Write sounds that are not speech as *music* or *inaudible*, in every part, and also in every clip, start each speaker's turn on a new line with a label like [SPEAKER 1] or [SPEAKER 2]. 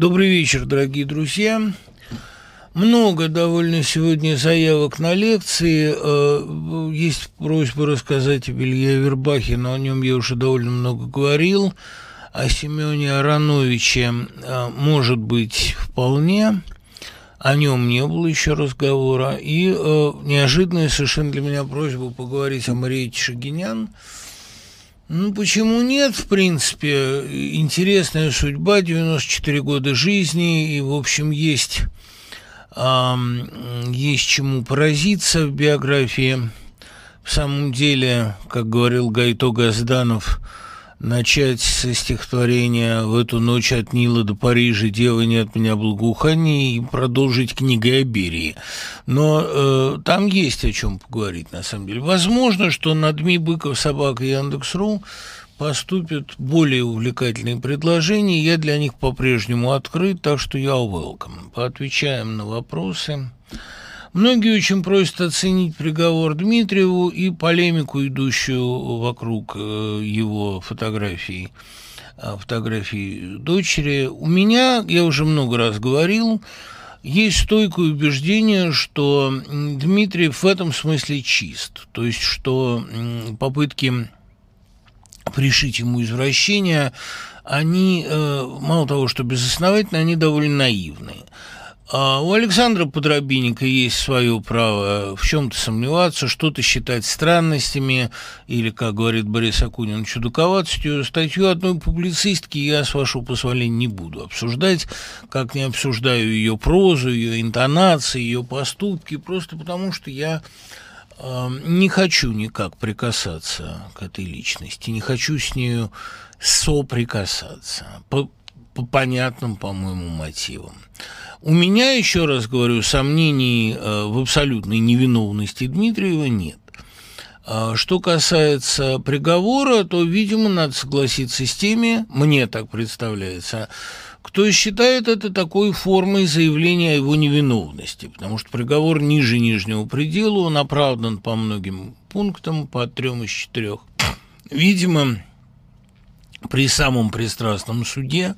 [SPEAKER 1] Добрый вечер, дорогие друзья. Много довольно сегодня заявок на лекции. Э, есть просьба рассказать об Илье Вербахе, но о нем я уже довольно много говорил. О Семене Ароновиче, э, может быть, вполне. О нем не было еще разговора. И э, неожиданная совершенно для меня просьба поговорить о Марии Шагинян. Ну, почему нет, в принципе. Интересная судьба, 94 года жизни, и, в общем, есть есть чему поразиться в биографии. В самом деле, как говорил Гайто Газданов, начать со стихотворения «В эту ночь от Нила до Парижа дева не от меня благоухания» и продолжить книгой о Берии. Но э, там есть о чем поговорить, на самом деле. Возможно, что на ДМИ Быков, Собака, Яндекс.ру поступят более увлекательные предложения. Я для них по-прежнему открыт, так что я welcome. Поотвечаем на вопросы. Многие очень просят оценить приговор Дмитриеву и полемику, идущую вокруг э, его фотографий, э, фотографий дочери. У меня, я уже много раз говорил, есть стойкое убеждение, что Дмитриев в этом смысле чист. То есть, что попытки пришить ему извращения, они, э, мало того, что безосновательны, они довольно наивные. А у Александра Подробинника есть свое право в чем-то сомневаться, что-то считать странностями или, как говорит Борис Акунин, чудаковатостью. Статью одной публицистки я, с вашего позволения, не буду обсуждать, как не обсуждаю ее прозу, ее интонации, ее поступки, просто потому что я не хочу никак прикасаться к этой личности, не хочу с нею соприкасаться по понятным, по-моему, мотивам. У меня, еще раз говорю, сомнений э, в абсолютной невиновности Дмитриева нет. А что касается приговора, то, видимо, надо согласиться с теми, мне так представляется, кто считает это такой формой заявления о его невиновности, потому что приговор ниже нижнего предела, он оправдан по многим пунктам, по трем из четырех. Видимо, при самом пристрастном суде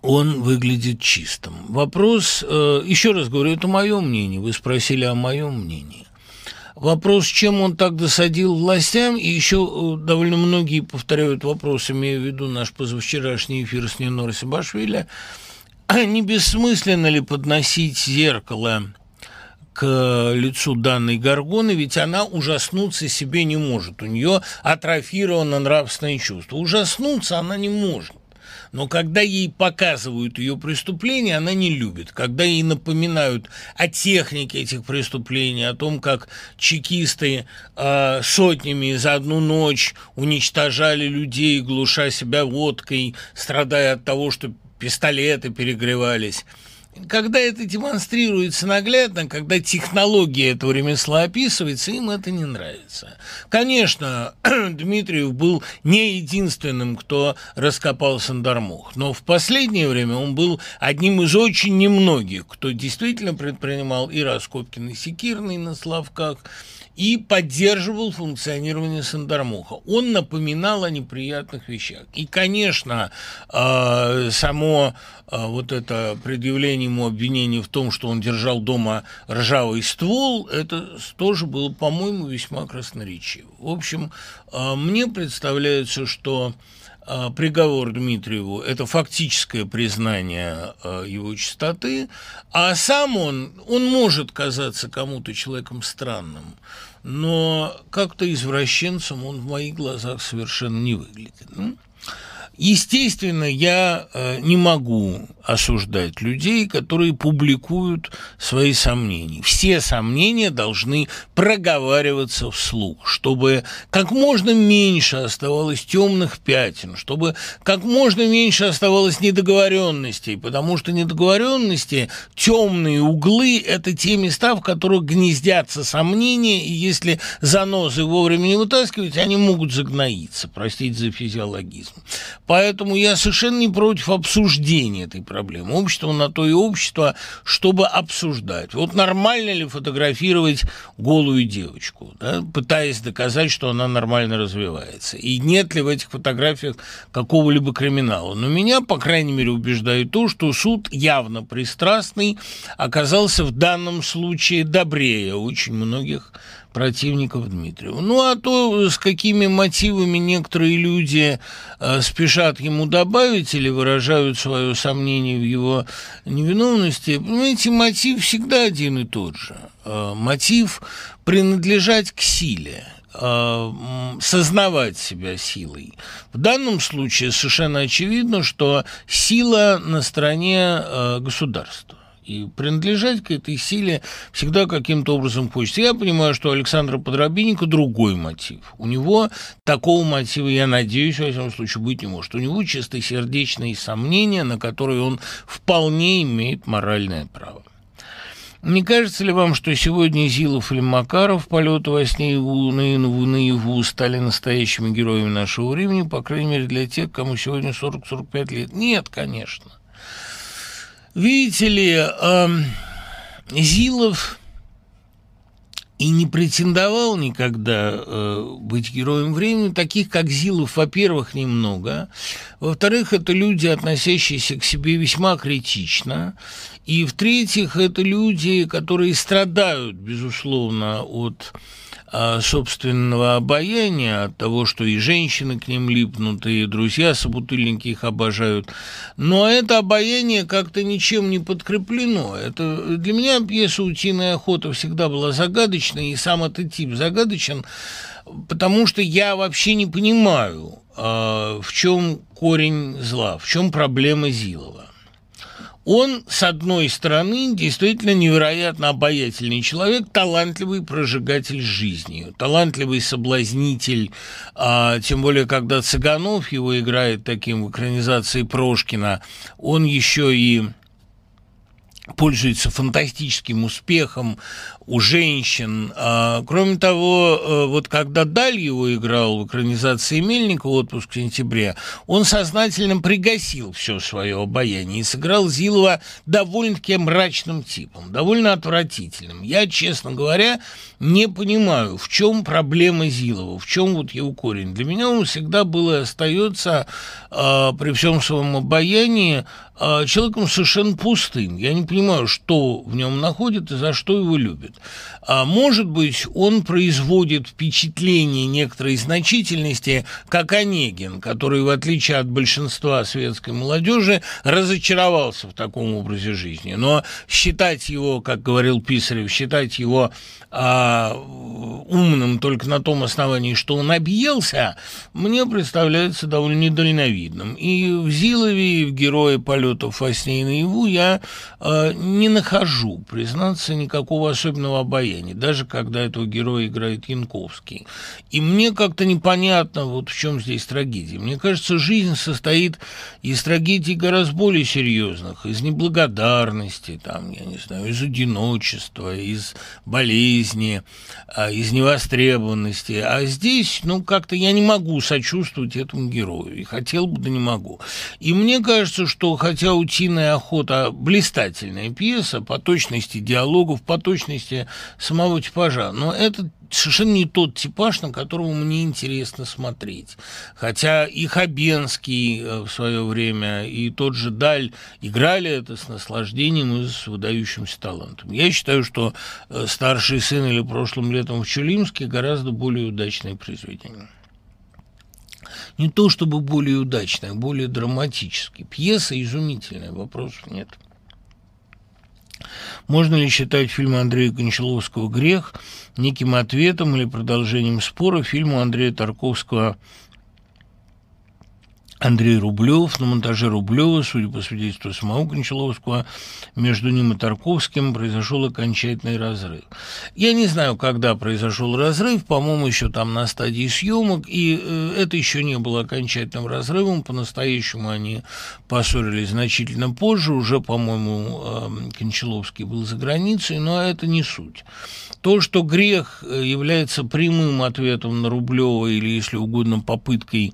[SPEAKER 1] он выглядит чистым. Вопрос, э, еще раз говорю, это мое мнение, вы спросили о моем мнении. Вопрос, чем он так досадил властям, и еще э, довольно многие повторяют вопрос, имея в виду наш позавчерашний эфир с Нинор Сибашвили, не бессмысленно ли подносить зеркало к лицу данной горгоны, ведь она ужаснуться себе не может. У нее атрофировано нравственное чувство. Ужаснуться она не может но когда ей показывают ее преступления, она не любит. Когда ей напоминают о технике этих преступлений, о том, как чекисты э, сотнями за одну ночь уничтожали людей, глуша себя водкой, страдая от того, что пистолеты перегревались – когда это демонстрируется наглядно, когда технология этого ремесла описывается, им это не нравится. Конечно, *clears throat* Дмитриев был не единственным, кто раскопал Сандармух, но в последнее время он был одним из очень немногих, кто действительно предпринимал и раскопки на Секирной, на Славках, и поддерживал функционирование Сандармуха. Он напоминал о неприятных вещах. И, конечно, э, само э, вот это предъявление ему обвинения в том, что он держал дома ржавый ствол, это тоже было, по-моему, весьма красноречиво. В общем, э, мне представляется, что приговор Дмитриеву – это фактическое признание его чистоты, а сам он, он может казаться кому-то человеком странным, но как-то извращенцем он в моих глазах совершенно не выглядит. Естественно, я э, не могу осуждать людей, которые публикуют свои сомнения. Все сомнения должны проговариваться вслух, чтобы как можно меньше оставалось темных пятен, чтобы как можно меньше оставалось недоговоренностей, потому что недоговоренности, темные углы – это те места, в которых гнездятся сомнения, и если занозы вовремя не вытаскивать, они могут загноиться, простите за физиологизм. Поэтому я совершенно не против обсуждения этой проблемы. Общество на то и общество, чтобы обсуждать. Вот нормально ли фотографировать голую девочку, да, пытаясь доказать, что она нормально развивается. И нет ли в этих фотографиях какого-либо криминала. Но меня, по крайней мере, убеждает то, что суд явно пристрастный оказался в данном случае добрее очень многих противников Дмитриева. Ну, а то, с какими мотивами некоторые люди э, спешат ему добавить или выражают свое сомнение в его невиновности, понимаете, мотив всегда один и тот же. Э, мотив принадлежать к силе э, сознавать себя силой. В данном случае совершенно очевидно, что сила на стороне э, государства. И принадлежать к этой силе всегда каким-то образом хочется. Я понимаю, что у Александра Подробинника другой мотив. У него такого мотива, я надеюсь, во всяком случае, быть не может. У него чистосердечные сомнения, на которые он вполне имеет моральное право. Не кажется ли вам, что сегодня Зилов или Макаров, полеты во сне и наяву, наяву стали настоящими героями нашего времени, по крайней мере, для тех, кому сегодня 40-45 лет? Нет, конечно. Видите ли, э, Зилов и не претендовал никогда э, быть героем времени. Таких, как Зилов, во-первых, немного. Во-вторых, это люди, относящиеся к себе весьма критично. И, в-третьих, это люди, которые страдают, безусловно, от собственного обаяния, от того, что и женщины к ним липнут, и друзья собутыльники их обожают. Но это обаяние как-то ничем не подкреплено. Это, для меня пьеса «Утиная охота» всегда была загадочной, и сам этот тип загадочен, потому что я вообще не понимаю, а, в чем корень зла, в чем проблема Зилова. Он, с одной стороны, действительно невероятно обаятельный человек, талантливый прожигатель жизнью, талантливый соблазнитель, а, тем более, когда Цыганов его играет таким в экранизации Прошкина, он еще и пользуется фантастическим успехом у женщин. А, кроме того, э, вот когда Даль его играл в экранизации Мельника «Отпуск в сентябре», он сознательно пригасил все свое обаяние и сыграл Зилова довольно-таки мрачным типом, довольно отвратительным. Я, честно говоря, не понимаю, в чем проблема Зилова, в чем вот его корень. Для меня он всегда был и остается э, при всем своем обаянии э, человеком совершенно пустым. Я не понимаю, что в нем находит и за что его любят будет. А может быть, он производит впечатление некоторой значительности, как Онегин, который, в отличие от большинства светской молодежи, разочаровался в таком образе жизни. Но считать его, как говорил Писарев, считать его а, умным только на том основании, что он объелся, мне представляется довольно недальновидным. И в Зилове, и в «Герое полетов во сне и наяву» я а, не нахожу, признаться, никакого особенного обаяния, даже когда этого героя играет Янковский. И мне как-то непонятно, вот в чем здесь трагедия. Мне кажется, жизнь состоит из трагедий гораздо более серьезных, из неблагодарности, там, я не знаю, из одиночества, из болезни, а, из невостребованности. А здесь, ну, как-то я не могу сочувствовать этому герою. И хотел бы, да не могу. И мне кажется, что хотя «Утиная охота» блистательная пьеса по точности диалогов, по точности самого типажа, но это совершенно не тот типаж, на которого мне интересно смотреть. Хотя и Хабенский э, в свое время, и тот же Даль играли это с наслаждением и с выдающимся талантом. Я считаю, что э, «Старший сын» или «Прошлым летом в Чулимске» гораздо более удачное произведение не то чтобы более удачное, более драматический. Пьеса изумительная, вопросов нет. Можно ли считать фильм Андрея Кончаловского «Грех» неким ответом или продолжением спора фильму Андрея Тарковского Андрей Рублев. На монтаже Рублева, судя по свидетельству самого Кончаловского, между ним и Тарковским произошел окончательный разрыв. Я не знаю, когда произошел разрыв, по-моему, еще там на стадии съемок, и э, это еще не было окончательным разрывом, по-настоящему они поссорились значительно позже, уже, по-моему, э, Кончаловский был за границей, но это не суть. То, что грех э, является прямым ответом на Рублева или, если угодно, попыткой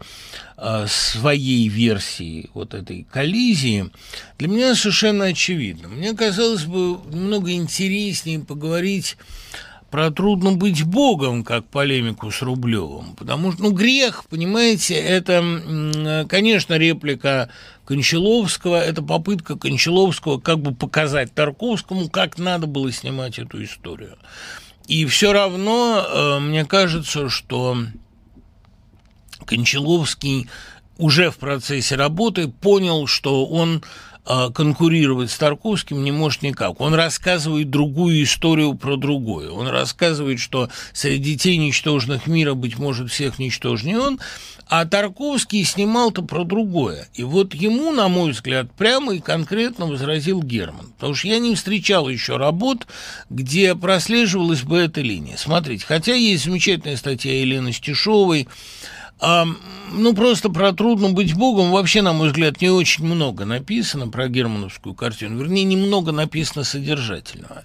[SPEAKER 1] э, своей версии вот этой коллизии, для меня совершенно очевидно. Мне казалось бы немного интереснее поговорить про трудно быть богом, как полемику с Рублевым. Потому что, ну, грех, понимаете, это, конечно, реплика Кончаловского, это попытка Кончаловского как бы показать Тарковскому, как надо было снимать эту историю. И все равно э, мне кажется, что Кончаловский уже в процессе работы понял, что он конкурировать с Тарковским не может никак. Он рассказывает другую историю про другое. Он рассказывает, что среди детей ничтожных мира, быть может, всех ничтожнее он, а Тарковский снимал-то про другое. И вот ему, на мой взгляд, прямо и конкретно возразил Герман. Потому что я не встречал еще работ, где прослеживалась бы эта линия. Смотрите, хотя есть замечательная статья Елены Стешовой, а, ну, просто про трудно быть Богом вообще, на мой взгляд, не очень много написано про германовскую картину. Вернее, немного написано содержательного.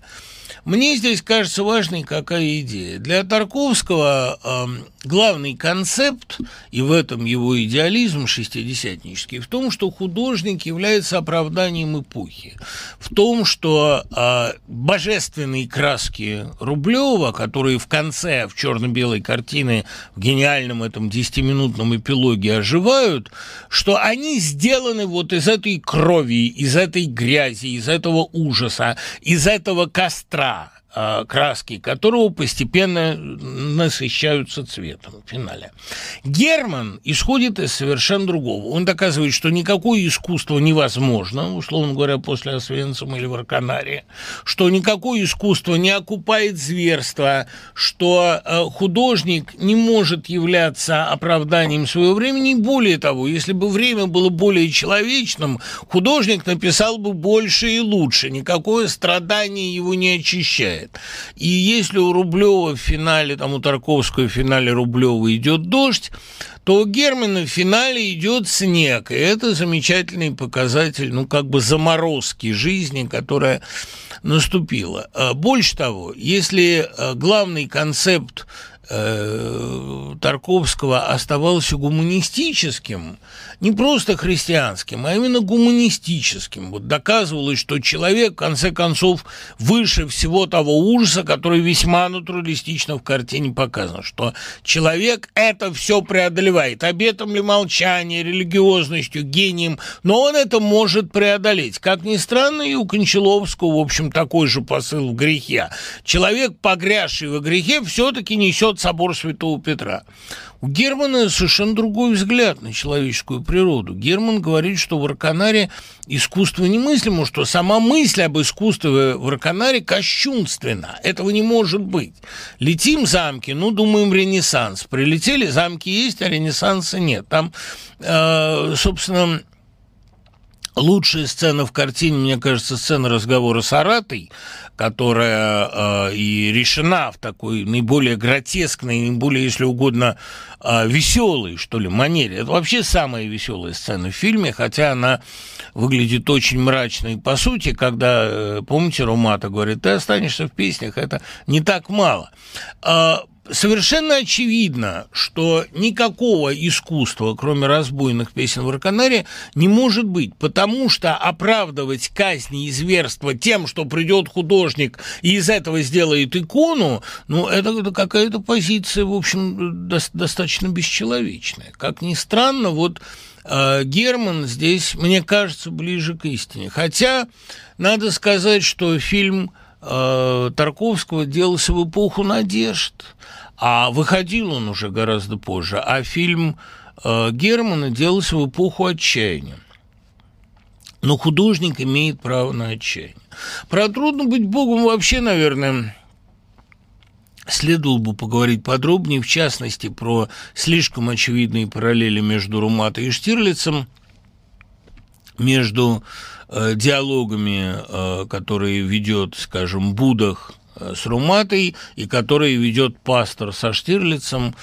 [SPEAKER 1] Мне здесь кажется важной какая идея. Для Тарковского э, главный концепт, и в этом его идеализм шестидесятнический, в том, что художник является оправданием эпохи. В том, что э, божественные краски Рублева, которые в конце, в черно-белой картине, в гениальном этом десятиминутном эпилоге оживают, что они сделаны вот из этой крови, из этой грязи, из этого ужаса, из этого костра, краски которого постепенно насыщаются цветом в финале. Герман исходит из совершенно другого. Он доказывает, что никакое искусство невозможно, условно говоря, после Освенцима или Варканария, что никакое искусство не окупает зверство, что э, художник не может являться оправданием своего времени. более того, если бы время было более человечным, художник написал бы больше и лучше. Никакое страдание его не очищает бывает. И если у Рублева в финале, там у Тарковского в финале Рублева идет дождь, то у Германа в финале идет снег. И это замечательный показатель, ну, как бы заморозки жизни, которая наступила. А больше того, если а, главный концепт э, Тарковского оставался гуманистическим, не просто христианским, а именно гуманистическим. Вот доказывалось, что человек, в конце концов, выше всего того ужаса, который весьма натуралистично в картине показан, что человек это все преодолевает. Обетом ли молчания, религиозностью, гением, но он это может преодолеть. Как ни странно, и у Кончаловского, в общем, такой же посыл в грехе. Человек, погрязший во грехе, все-таки несет собор Святого Петра. У Германа совершенно другой взгляд на человеческую природу. Герман говорит, что в Арканаре искусство немыслимо, что сама мысль об искусстве в Арканаре кощунственна. Этого не может быть. Летим замки, ну, думаем, Ренессанс. Прилетели, замки есть, а Ренессанса нет. Там, э, собственно, Лучшая сцена в картине, мне кажется, сцена разговора с Аратой, которая э, и решена в такой наиболее гротескной, наиболее, если угодно, э, веселой, что ли, манере. Это вообще самая веселая сцена в фильме, хотя она выглядит очень мрачной. По сути, когда, э, помните, Румата говорит, ты останешься в песнях, это не так мало. Э, совершенно очевидно, что никакого искусства, кроме разбойных песен в Арканаре, не может быть, потому что оправдывать казни и зверства тем, что придет художник и из этого сделает икону, ну, это, какая-то позиция, в общем, до, достаточно бесчеловечная. Как ни странно, вот э, Герман здесь, мне кажется, ближе к истине. Хотя, надо сказать, что фильм э, Тарковского делался в эпоху надежд, а выходил он уже гораздо позже, а фильм э, Германа делался в эпоху отчаяния. Но художник имеет право на отчаяние. Про трудно быть Богом вообще, наверное, следовало бы поговорить подробнее, в частности, про слишком очевидные параллели между Руматой и Штирлицем, между диалогами, э, которые ведет, скажем, Будах э, с Руматой, и которые ведет пастор со Штирлицем,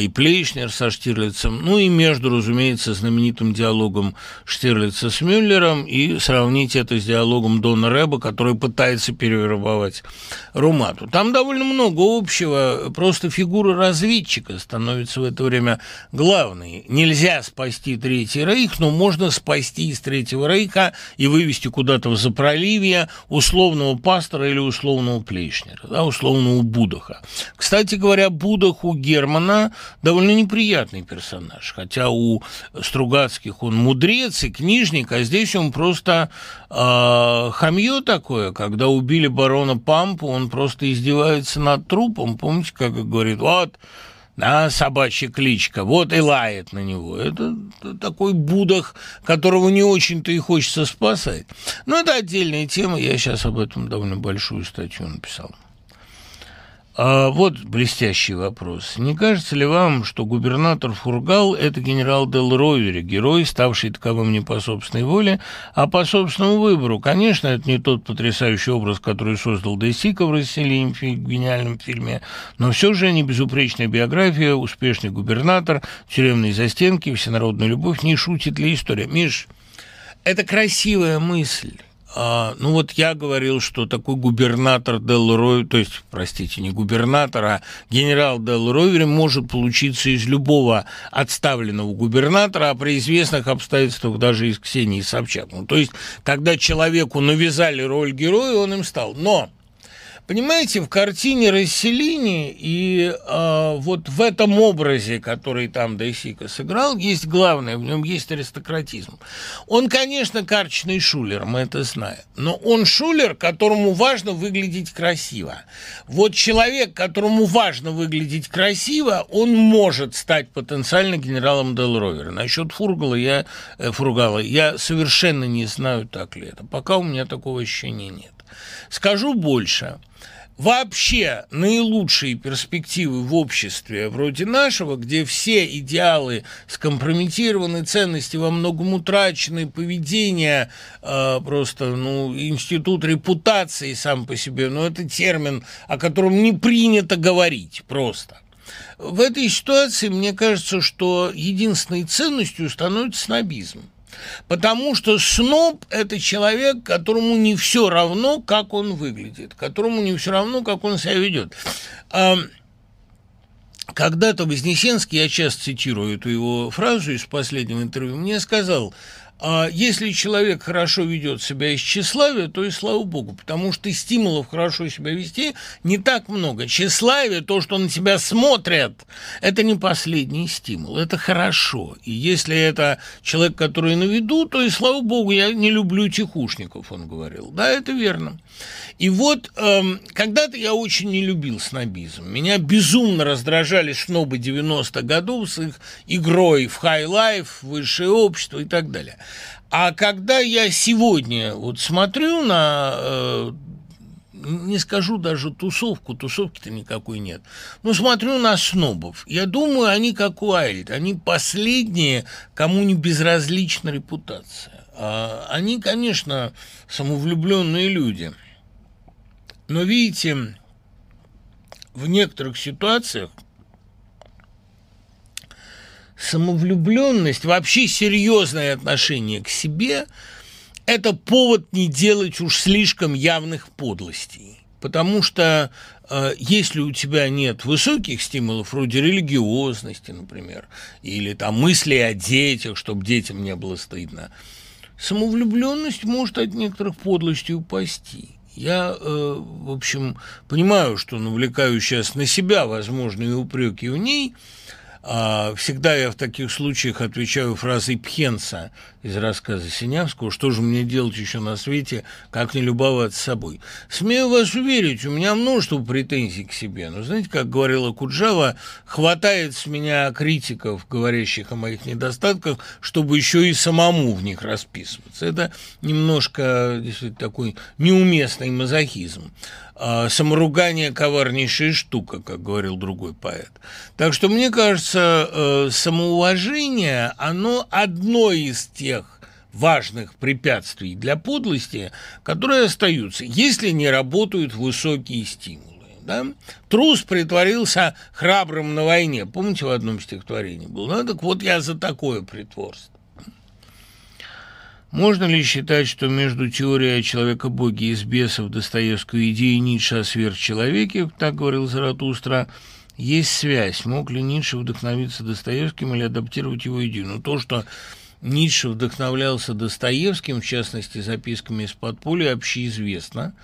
[SPEAKER 1] и Плейшнер со Штирлицем, ну и между, разумеется, знаменитым диалогом Штирлица с Мюллером, и сравнить это с диалогом Дона Рэба, который пытается перевербовать Румату. Там довольно много общего, просто фигура разведчика становится в это время главной. Нельзя спасти Третий Рейх, но можно спасти из Третьего Рейха и вывести куда-то в запроливье условного пастора или условного Плейшнера, да, условного Будаха. Кстати говоря, Будах у Германа довольно неприятный персонаж, хотя у Стругацких он мудрец и книжник, а здесь он просто э, хамье такое, когда убили барона Пампу, он просто издевается над трупом, помните, как говорит, вот, да, собачья кличка, вот и лает на него. Это такой будах, которого не очень-то и хочется спасать. Но это отдельная тема, я сейчас об этом довольно большую статью написал. А вот блестящий вопрос. Не кажется ли вам, что губернатор Фургал – это генерал Дел Ровери, герой, ставший таковым не по собственной воле, а по собственному выбору? Конечно, это не тот потрясающий образ, который создал Десика в «Расселении» в гениальном фильме, но все же не безупречная биография, успешный губернатор, тюремные застенки, всенародная любовь, не шутит ли история? Миш, это красивая мысль. А, ну вот я говорил, что такой губернатор Дел Рой, то есть, простите, не губернатор, а генерал Дел Ровер может получиться из любого отставленного губернатора, а при известных обстоятельствах даже из Ксении Собчак. Ну, то есть, когда человеку навязали роль героя, он им стал. Но Понимаете, в картине расселения и э, вот в этом образе, который там Дейсика сыграл, есть главное, в нем есть аристократизм. Он, конечно, карточный шулер, мы это знаем, но он шулер, которому важно выглядеть красиво. Вот человек, которому важно выглядеть красиво, он может стать потенциально генералом Дел Ровера. Насчет Фургала я, э, Фургала я совершенно не знаю, так ли это. Пока у меня такого ощущения нет. Скажу больше – вообще наилучшие перспективы в обществе вроде нашего, где все идеалы скомпрометированы, ценности во многом утрачены, поведение э, просто, ну, институт репутации сам по себе, ну, это термин, о котором не принято говорить просто. В этой ситуации мне кажется, что единственной ценностью становится снобизм. Потому что сноб – это человек, которому не все равно, как он выглядит, которому не все равно, как он себя ведет. Когда-то Вознесенский, я часто цитирую эту его фразу из последнего интервью, мне сказал – а если человек хорошо ведет себя из тщеславия, то и слава богу, потому что стимулов хорошо себя вести не так много. Тщеславие, то, что на тебя смотрят, это не последний стимул, это хорошо. И если это человек, который на виду, то и слава богу, я не люблю тихушников, он говорил. Да, это верно. И вот эм, когда-то я очень не любил снобизм. Меня безумно раздражали снобы 90-х годов с их игрой в high life, высшее общество и так далее. А когда я сегодня вот смотрю на э, не скажу даже тусовку, тусовки-то никакой нет. Но смотрю на снобов. Я думаю, они как Уайльд. Они последние, кому не безразлична репутация. А они, конечно, самовлюбленные люди. Но видите, в некоторых ситуациях самовлюбленность, вообще серьезное отношение к себе – это повод не делать уж слишком явных подлостей. Потому что э, если у тебя нет высоких стимулов, вроде религиозности, например, или там мысли о детях, чтобы детям не было стыдно, самовлюбленность может от некоторых подлостей упасти. Я, э, в общем, понимаю, что навлекаю сейчас на себя возможные упреки в ней – всегда я в таких случаях отвечаю фразой Пхенца из рассказа Синявского «Что же мне делать еще на свете, как не любоваться собой?» Смею вас уверить, у меня множество претензий к себе. Но знаете, как говорила Куджава, хватает с меня критиков, говорящих о моих недостатках, чтобы еще и самому в них расписываться. Это немножко действительно такой неуместный мазохизм. А, саморугание – коварнейшая штука, как говорил другой поэт. Так что, мне кажется, э, самоуважение, оно одно из тех важных препятствий для подлости, которые остаются, если не работают высокие стимулы. Да? Трус притворился храбрым на войне. Помните, в одном стихотворении был? Ну, так вот я за такое притворство. Можно ли считать, что между теорией о человека-боге из бесов Достоевского и идеей Ницше о сверхчеловеке, так говорил Заратустра, есть связь? Мог ли Ницше вдохновиться Достоевским или адаптировать его идею? Но ну, то, что Ницше вдохновлялся Достоевским, в частности, записками из подполья, общеизвестно.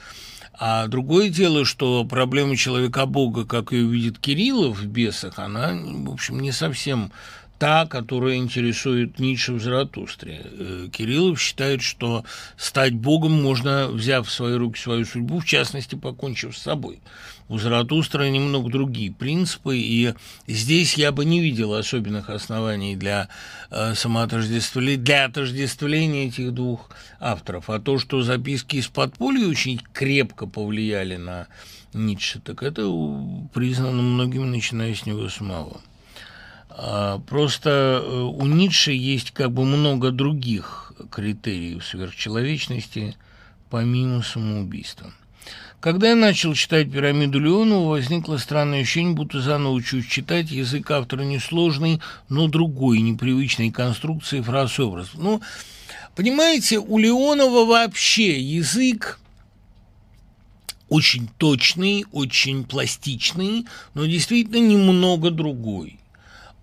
[SPEAKER 1] А другое дело, что проблема человека-бога, как ее видит Кириллов в «Бесах», она, в общем, не совсем та, которая интересует Ницше в Заратустре. Э, Кириллов считает, что стать Богом можно, взяв в свои руки свою судьбу, в частности, покончив с собой. У Заратустра немного другие принципы, и здесь я бы не видел особенных оснований для э, самоотождествления, для отождествления этих двух авторов. А то, что записки из подполья очень крепко повлияли на Ницше, так это признано многими, начиная с него самого. А, просто э, у Ницше есть как бы много других критериев сверхчеловечности, помимо самоубийства. Когда я начал читать «Пирамиду Леонова», возникло странное ощущение, будто заново учусь читать. Язык автора несложный, но другой, непривычной конструкции фраз и образ. Ну, понимаете, у Леонова вообще язык очень точный, очень пластичный, но действительно немного другой.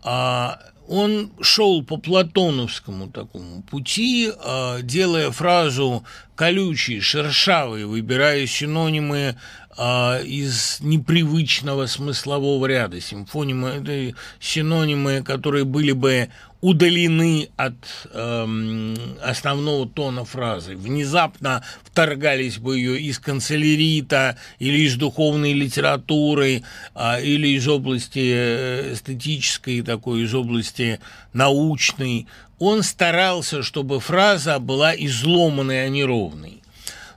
[SPEAKER 1] А он шел по платоновскому такому пути, а, делая фразу колючий, шершавый, выбирая синонимы из непривычного смыслового ряда. Симфонимы – это синонимы, которые были бы удалены от эм, основного тона фразы. Внезапно вторгались бы ее из канцелярита или из духовной литературы, э, или из области э, эстетической, такой, из области научной. Он старался, чтобы фраза была изломанной, а не ровной.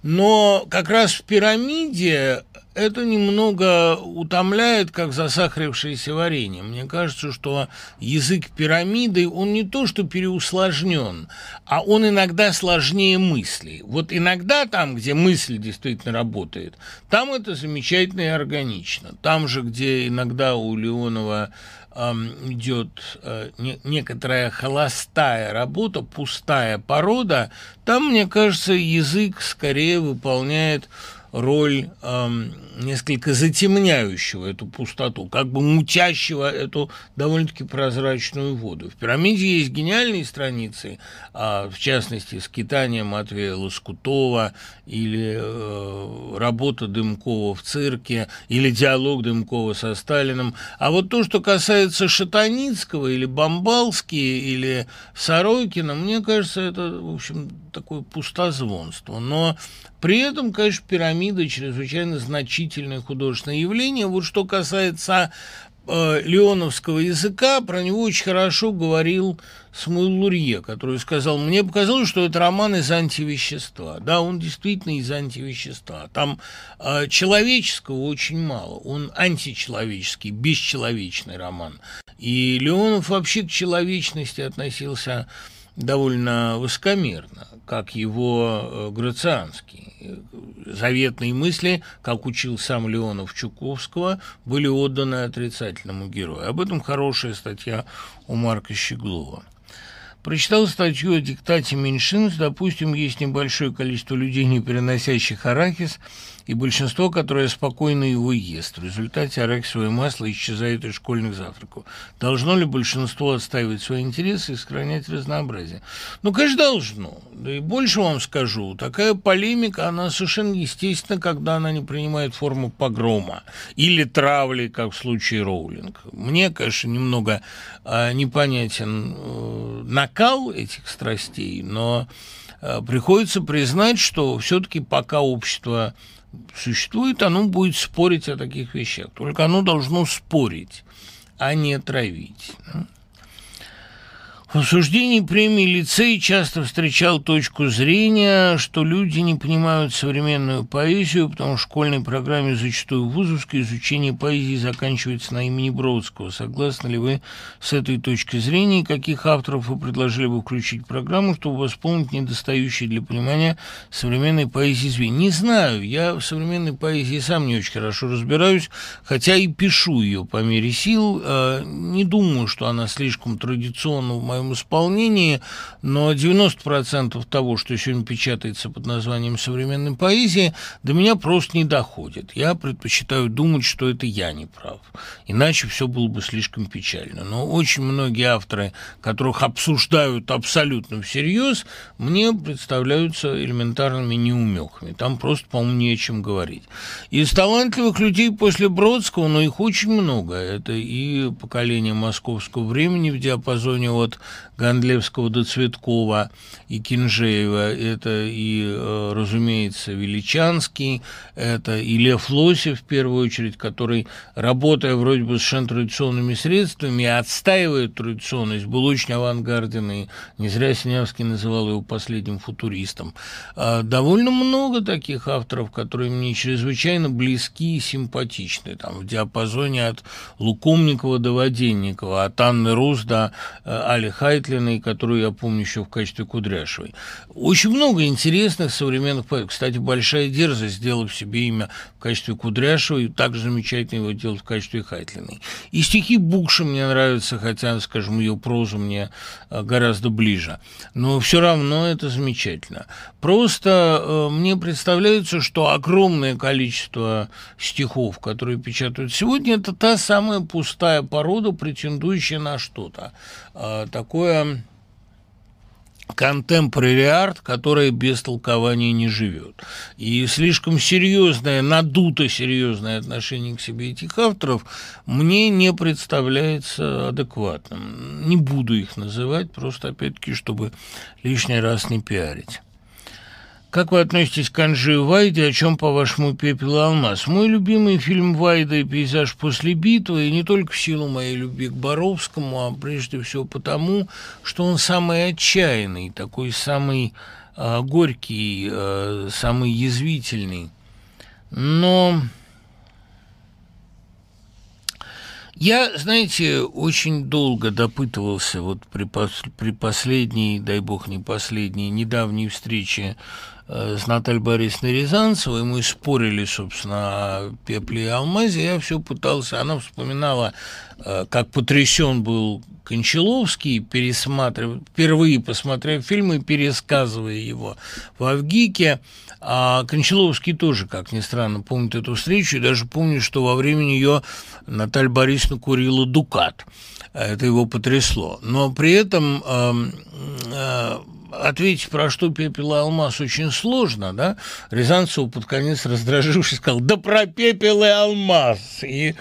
[SPEAKER 1] Но как раз в пирамиде это немного утомляет, как засахарившееся варенье. Мне кажется, что язык пирамиды, он не то что переусложнен, а он иногда сложнее мысли. Вот иногда там, где мысль действительно работает, там это замечательно и органично. Там же, где иногда у Леонова идет э, некоторая холостая работа, пустая порода, там, мне кажется, язык скорее выполняет роль эм, несколько затемняющего эту пустоту, как бы мутящего эту довольно-таки прозрачную воду. В «Пирамиде» есть гениальные страницы, а, в частности, «Скитание Матвея Лоскутова» или э, работа Дымкова в цирке, или диалог Дымкова со Сталиным. А вот то, что касается Шатаницкого или Бомбалски, или Сорокина, мне кажется, это, в общем, такое пустозвонство. Но при этом, конечно, пирамида чрезвычайно значительное художественное явление. Вот что касается э, леоновского языка, про него очень хорошо говорил Смуил Лурье, который сказал, мне показалось, что это роман из антивещества. Да, он действительно из антивещества. Там э, человеческого очень мало. Он античеловеческий, бесчеловечный роман. И Леонов вообще к человечности относился довольно высокомерно, как его э, Грацианский. Заветные мысли, как учил сам Леонов Чуковского, были отданы отрицательному герою. Об этом хорошая статья у Марка Щеглова. Прочитал статью о диктате меньшинств. Допустим, есть небольшое количество людей, не переносящих арахис, и большинство, которое спокойно его ест. В результате арахисовое масло исчезает из школьных завтраков. Должно ли большинство отстаивать свои интересы и сохранять разнообразие? Ну, конечно, должно. Да и больше вам скажу, такая полемика, она совершенно естественна, когда она не принимает форму погрома или травли, как в случае Роулинг. Мне, конечно, немного э, непонятен э, накал этих страстей, но э, приходится признать, что все-таки пока общество существует, оно будет спорить о таких вещах. Только оно должно спорить, а не травить. В обсуждении премии лицей часто встречал точку зрения, что люди не понимают современную поэзию, потому что в школьной программе зачастую вузовское изучение поэзии заканчивается на имени Бродского. Согласны ли вы с этой точки зрения? Каких авторов вы предложили бы включить в программу, чтобы восполнить недостающие для понимания современной поэзии звенья? Не знаю, я в современной поэзии сам не очень хорошо разбираюсь, хотя и пишу ее по мере сил. А, не думаю, что она слишком традиционна в моем моем исполнении, но 90% того, что сегодня печатается под названием современной поэзии, до меня просто не доходит. Я предпочитаю думать, что это я не прав. Иначе все было бы слишком печально. Но очень многие авторы, которых обсуждают абсолютно всерьез, мне представляются элементарными неумехами. Там просто, по-моему, не о чем говорить. Из талантливых людей после Бродского, но их очень много. Это и поколение московского времени в диапазоне от Гондлевского до Цветкова и Кинжеева, это и, э, разумеется, Величанский, это и Лев Лосев, в первую очередь, который, работая вроде бы совершенно традиционными средствами, отстаивает традиционность, был очень авангарден, и не зря Синявский называл его последним футуристом. А довольно много таких авторов, которые мне чрезвычайно близки и симпатичны, там, в диапазоне от Лукомникова до Воденникова, от Анны Рус до э, Али Хайтлиной, которую я помню еще в качестве Кудряшевой. Очень много интересных современных поэтов. Кстати, большая дерзость, сделав себе имя в качестве Кудряшевой, также замечательно его делать в качестве Хайтлиной. И стихи Букши мне нравятся, хотя, скажем, ее проза мне э, гораздо ближе. Но все равно это замечательно. Просто э, мне представляется, что огромное количество стихов, которые печатают сегодня, это та самая пустая порода, претендующая на что-то. Э, такое контемпорари арт, которое без толкования не живет. И слишком серьезное, надуто серьезное отношение к себе этих авторов мне не представляется адекватным. Не буду их называть, просто опять-таки, чтобы лишний раз не пиарить. Как вы относитесь к Анжи Вайде, о чем, по-вашему, «Пепел и алмаз»? Мой любимый фильм Вайда и «Пейзаж после битвы», и не только в силу моей любви к Боровскому, а прежде всего потому, что он самый отчаянный, такой самый э, горький, э, самый язвительный. Но я, знаете, очень долго допытывался вот при, пос, при последней, дай бог не последней, недавней встрече с Натальей Борисовной Рязанцевой, мы спорили, собственно, о пепле и алмазе, я все пытался, она вспоминала, э, как потрясен был Кончаловский, пересматривая, впервые посмотрев фильм и пересказывая его в Авгике, а Кончаловский тоже, как ни странно, помнит эту встречу, и даже помнит, что во время нее Наталья Борисовна курила «Дукат». Это его потрясло. Но при этом э, э, ответить, про что пепел и алмаз, очень сложно, да? Рязанцев под конец раздражившись сказал, да про пепел и алмаз. И,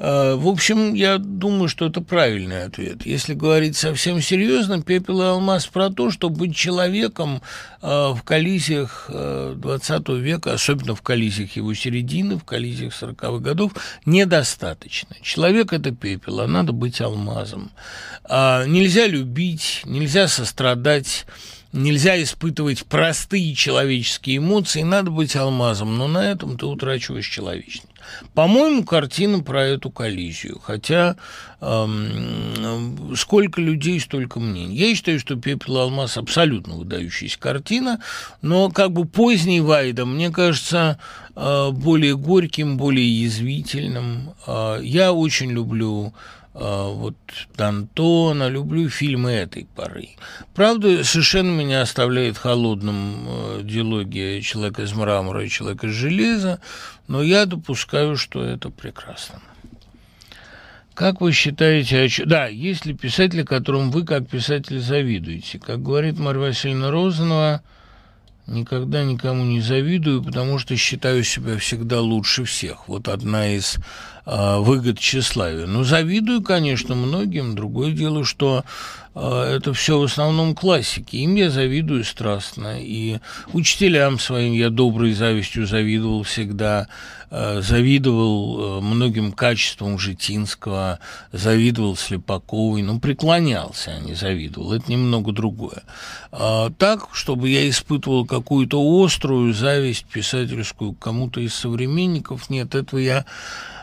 [SPEAKER 1] в общем, я думаю, что это правильный ответ. Если говорить совсем серьезно, пепел и алмаз про то, что быть человеком э, в коллизиях э, 20 века, особенно в коллизиях его середины, в коллизиях 40-х годов, недостаточно. Человек – это пепел, а надо быть алмазом. А, нельзя любить, нельзя сострадать, нельзя испытывать простые человеческие эмоции, надо быть алмазом, но на этом ты утрачиваешь человечность. По-моему, картина про эту коллизию, хотя эм, сколько людей, столько мнений. Я считаю, что «Пепел и алмаз» абсолютно выдающаяся картина, но как бы поздний Вайда, мне кажется, э, более горьким, более язвительным. Э, я очень люблю вот Д'Антона, люблю фильмы этой поры. Правда, совершенно меня оставляет холодным э, диалогия «Человек из мрамора» и «Человек из железа», но я допускаю, что это прекрасно. Как вы считаете, о да, есть ли писатели, которым вы как писатель завидуете? Как говорит Марья Васильевна Розанова, никогда никому не завидую, потому что считаю себя всегда лучше всех. Вот одна из выгод тщеславия. Ну, завидую, конечно, многим. Другое дело, что э, это все в основном классики. Им я завидую страстно. И учителям своим я доброй завистью завидовал всегда. Э, завидовал э, многим качествам Житинского, завидовал Слепаковой, ну, преклонялся, а не завидовал. Это немного другое. Так, чтобы я испытывал какую-то острую зависть писательскую кому-то из современников, нет, этого я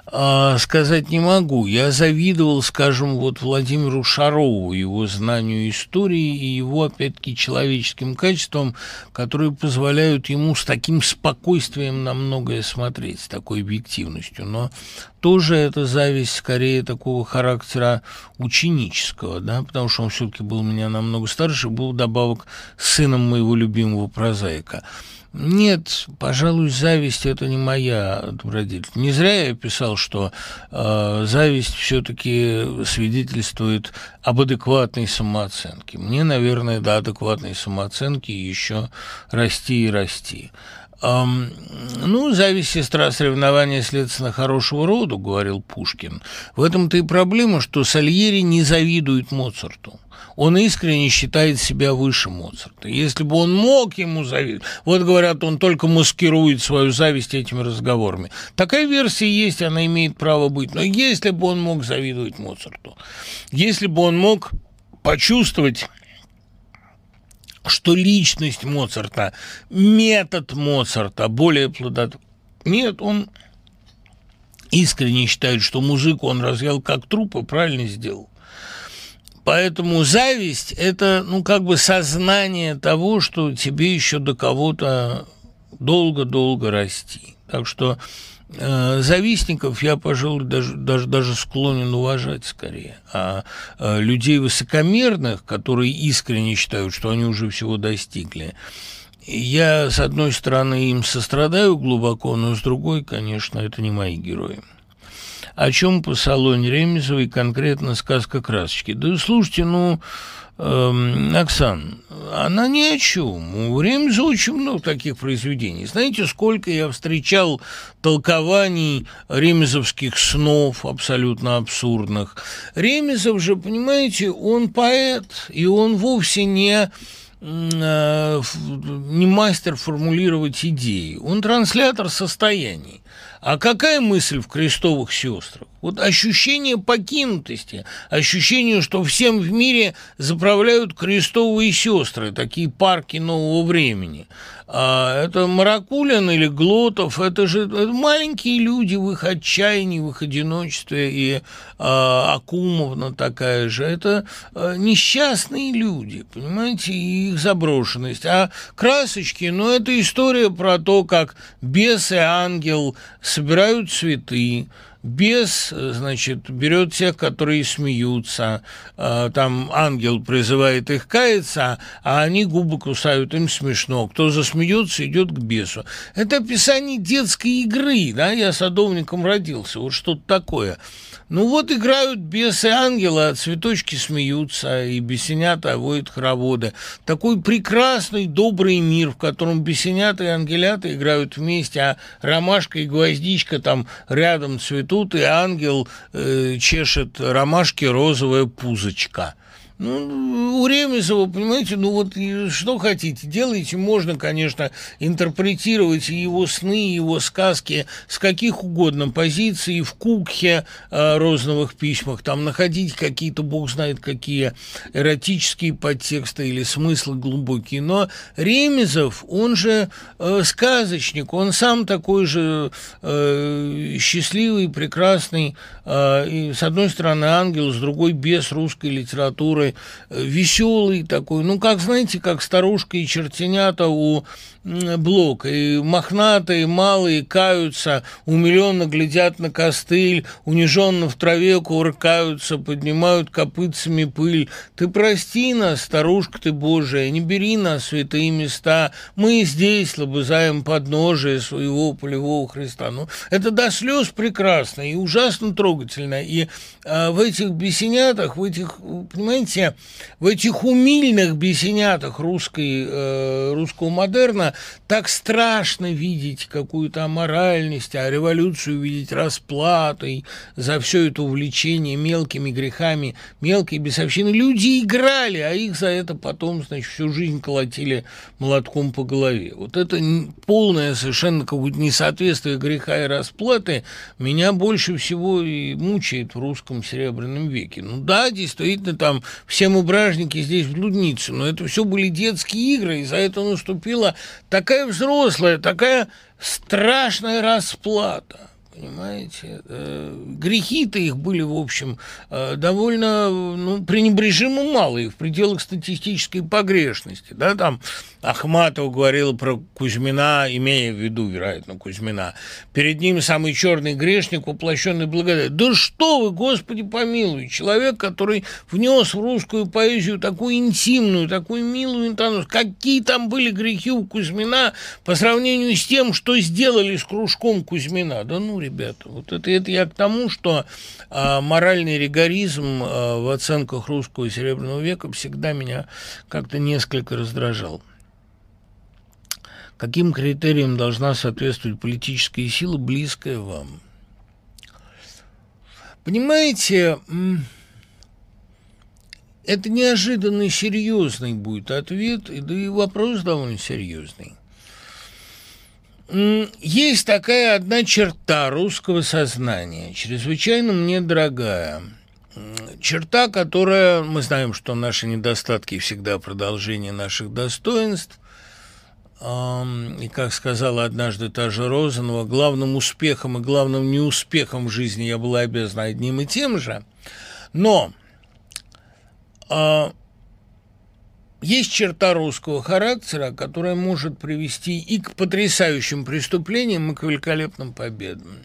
[SPEAKER 1] а, сказать не могу. Я завидовал, скажем, вот Владимиру Шарову, его знанию истории и его, опять-таки, человеческим качествам, которые позволяют ему с таким спокойствием на многое смотреть, с такой объективностью. Но тоже это зависть скорее такого характера ученического, да, потому что он все-таки был меня намного старше, был добавок сыном моего любимого прозаика. Нет, пожалуй, зависть это не моя добродетель. Не зря я писал, что э, зависть все-таки свидетельствует об адекватной самооценке. Мне, наверное, до адекватной самооценки еще расти и расти. Um, ну, зависть сестра соревнования, следственно, хорошего рода, говорил Пушкин. В этом-то и проблема, что Сальери не завидует Моцарту он искренне считает себя выше Моцарта. Если бы он мог ему завидовать, вот говорят, он только маскирует свою зависть этими разговорами. Такая версия есть, она имеет право быть. Но если бы он мог завидовать Моцарту, если бы он мог почувствовать что личность Моцарта, метод Моцарта более плодотворный. Нет, он искренне считает, что музыку он развел как труп и правильно сделал. Поэтому зависть – это, ну, как бы сознание того, что тебе еще до кого-то долго-долго расти. Так что завистников я, пожалуй, даже, даже, даже склонен уважать скорее. А э, людей высокомерных, которые искренне считают, что они уже всего достигли, я, с одной стороны, им сострадаю глубоко, но с другой, конечно, это не мои герои о чем по салоне Ремезовой конкретно сказка «Красочки». Да слушайте, ну, э, Оксан, она ни о чем. У Ремеза очень много таких произведений. Знаете, сколько я встречал толкований ремезовских снов, абсолютно абсурдных. Ремезов же, понимаете, он поэт, и он вовсе не э, не мастер формулировать идеи, он транслятор состояний. А какая мысль в крестовых сестрах? Вот ощущение покинутости, ощущение, что всем в мире заправляют крестовые сестры, такие парки нового времени. А это Маракулин или Глотов, это же это маленькие люди в их отчаянии, в их одиночестве, и а, Акумовна такая же. Это а, несчастные люди, понимаете, и их заброшенность. А красочки, ну, это история про то, как бес и ангел собирают цветы, бес, значит, берет тех, которые смеются, а, там ангел призывает их каяться, а они губы кусают, им смешно. Кто засмеется, идет к бесу. Это описание детской игры, да, я садовником родился, вот что-то такое. Ну вот играют бесы ангела, цветочки смеются, и бесенята водят хороводы. Такой прекрасный, добрый мир, в котором бесенята и ангелята играют вместе, а ромашка и гвоздичка там рядом цветут, и ангел э, чешет ромашки розовая пузочка – ну, у Ремезова, понимаете, ну вот что хотите, делайте. Можно, конечно, интерпретировать его сны, его сказки с каких угодно позиций, в Кукхе, э, розновых письмах, там находить какие-то, бог знает какие, эротические подтексты или смыслы глубокие. Но Ремезов, он же э, сказочник, он сам такой же э, счастливый, прекрасный, э, и, с одной стороны ангел, с другой без русской литературы, э, веселый такой, ну, как, знаете, как старушка и чертенята у Блок, и мохнатые, малые каются, умиленно глядят на костыль, униженно в траве кувыркаются, поднимают копытцами пыль. Ты прости нас, старушка ты Божия, не бери нас святые места, мы здесь лобызаем подножие своего полевого Христа. Ну, это до слез прекрасно и ужасно трогательно. И а, в этих бесенятах, в этих, понимаете, в этих умильных бесенятах русской, э, русского модерна так страшно видеть какую-то аморальность, а революцию видеть расплатой за все это увлечение мелкими грехами, мелкие бесовщины. Люди играли, а их за это потом, значит, всю жизнь колотили молотком по голове. Вот это полное совершенно какое-то несоответствие греха и расплаты меня больше всего и мучает в русском серебряном веке. Ну да, действительно, там все мы бражники здесь в блуднице, но это все были детские игры, и за это наступила такая взрослая, такая страшная расплата. Понимаете? Э, грехи-то их были, в общем, э, довольно ну, пренебрежимо малые, в пределах статистической погрешности. Да? Там Ахматова говорила про Кузьмина, имея в виду, вероятно, Кузьмина. Перед ним самый черный грешник, воплощенный благодать. Да что вы, Господи помилуй, человек, который внес в русскую поэзию такую интимную, такую милую интонацию. Какие там были грехи у Кузьмина по сравнению с тем, что сделали с кружком Кузьмина? Да ну, ребята. Вот это, это я к тому, что а, моральный ригоризм а, в оценках русского серебряного века всегда меня как-то несколько раздражал. Каким критериям должна соответствовать политическая сила, близкая вам? Понимаете, это неожиданно серьезный будет ответ, да и вопрос довольно серьезный. Есть такая одна черта русского сознания, чрезвычайно мне дорогая. Черта, которая, мы знаем, что наши недостатки всегда продолжение наших достоинств, и, как сказала однажды та же Розанова, главным успехом и главным неуспехом в жизни я была обязана одним и тем же. Но а, есть черта русского характера, которая может привести и к потрясающим преступлениям, и к великолепным победам.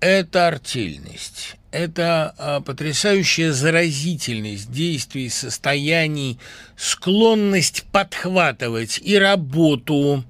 [SPEAKER 1] Это артельность, это а, потрясающая заразительность действий, состояний, склонность подхватывать и работу,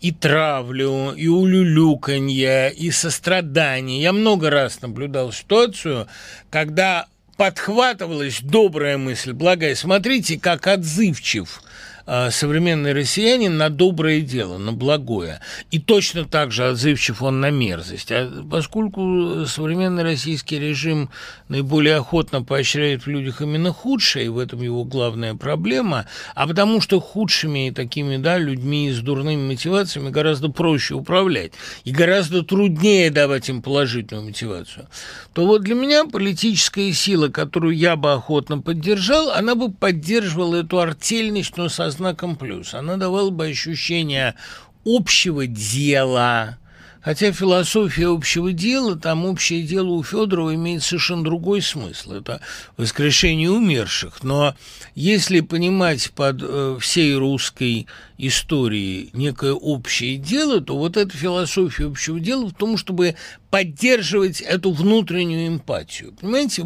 [SPEAKER 1] и травлю, и улюлюканье, и сострадание. Я много раз наблюдал ситуацию, когда подхватывалась добрая мысль, благая. Смотрите, как отзывчив современный россиянин на доброе дело, на благое. И точно так же отзывчив он на мерзость. А поскольку современный российский режим наиболее охотно поощряет в людях именно худшее, и в этом его главная проблема, а потому что худшими такими да, людьми с дурными мотивациями гораздо проще управлять и гораздо труднее давать им положительную мотивацию, то вот для меня политическая сила, которую я бы охотно поддержал, она бы поддерживала эту артельность, но со знаком плюс. Она давала бы ощущение общего дела, Хотя философия общего дела, там общее дело у Федорова имеет совершенно другой смысл. Это воскрешение умерших. Но если понимать под э, всей русской истории некое общее дело, то вот эта философия общего дела в том, чтобы поддерживать эту внутреннюю эмпатию. Понимаете,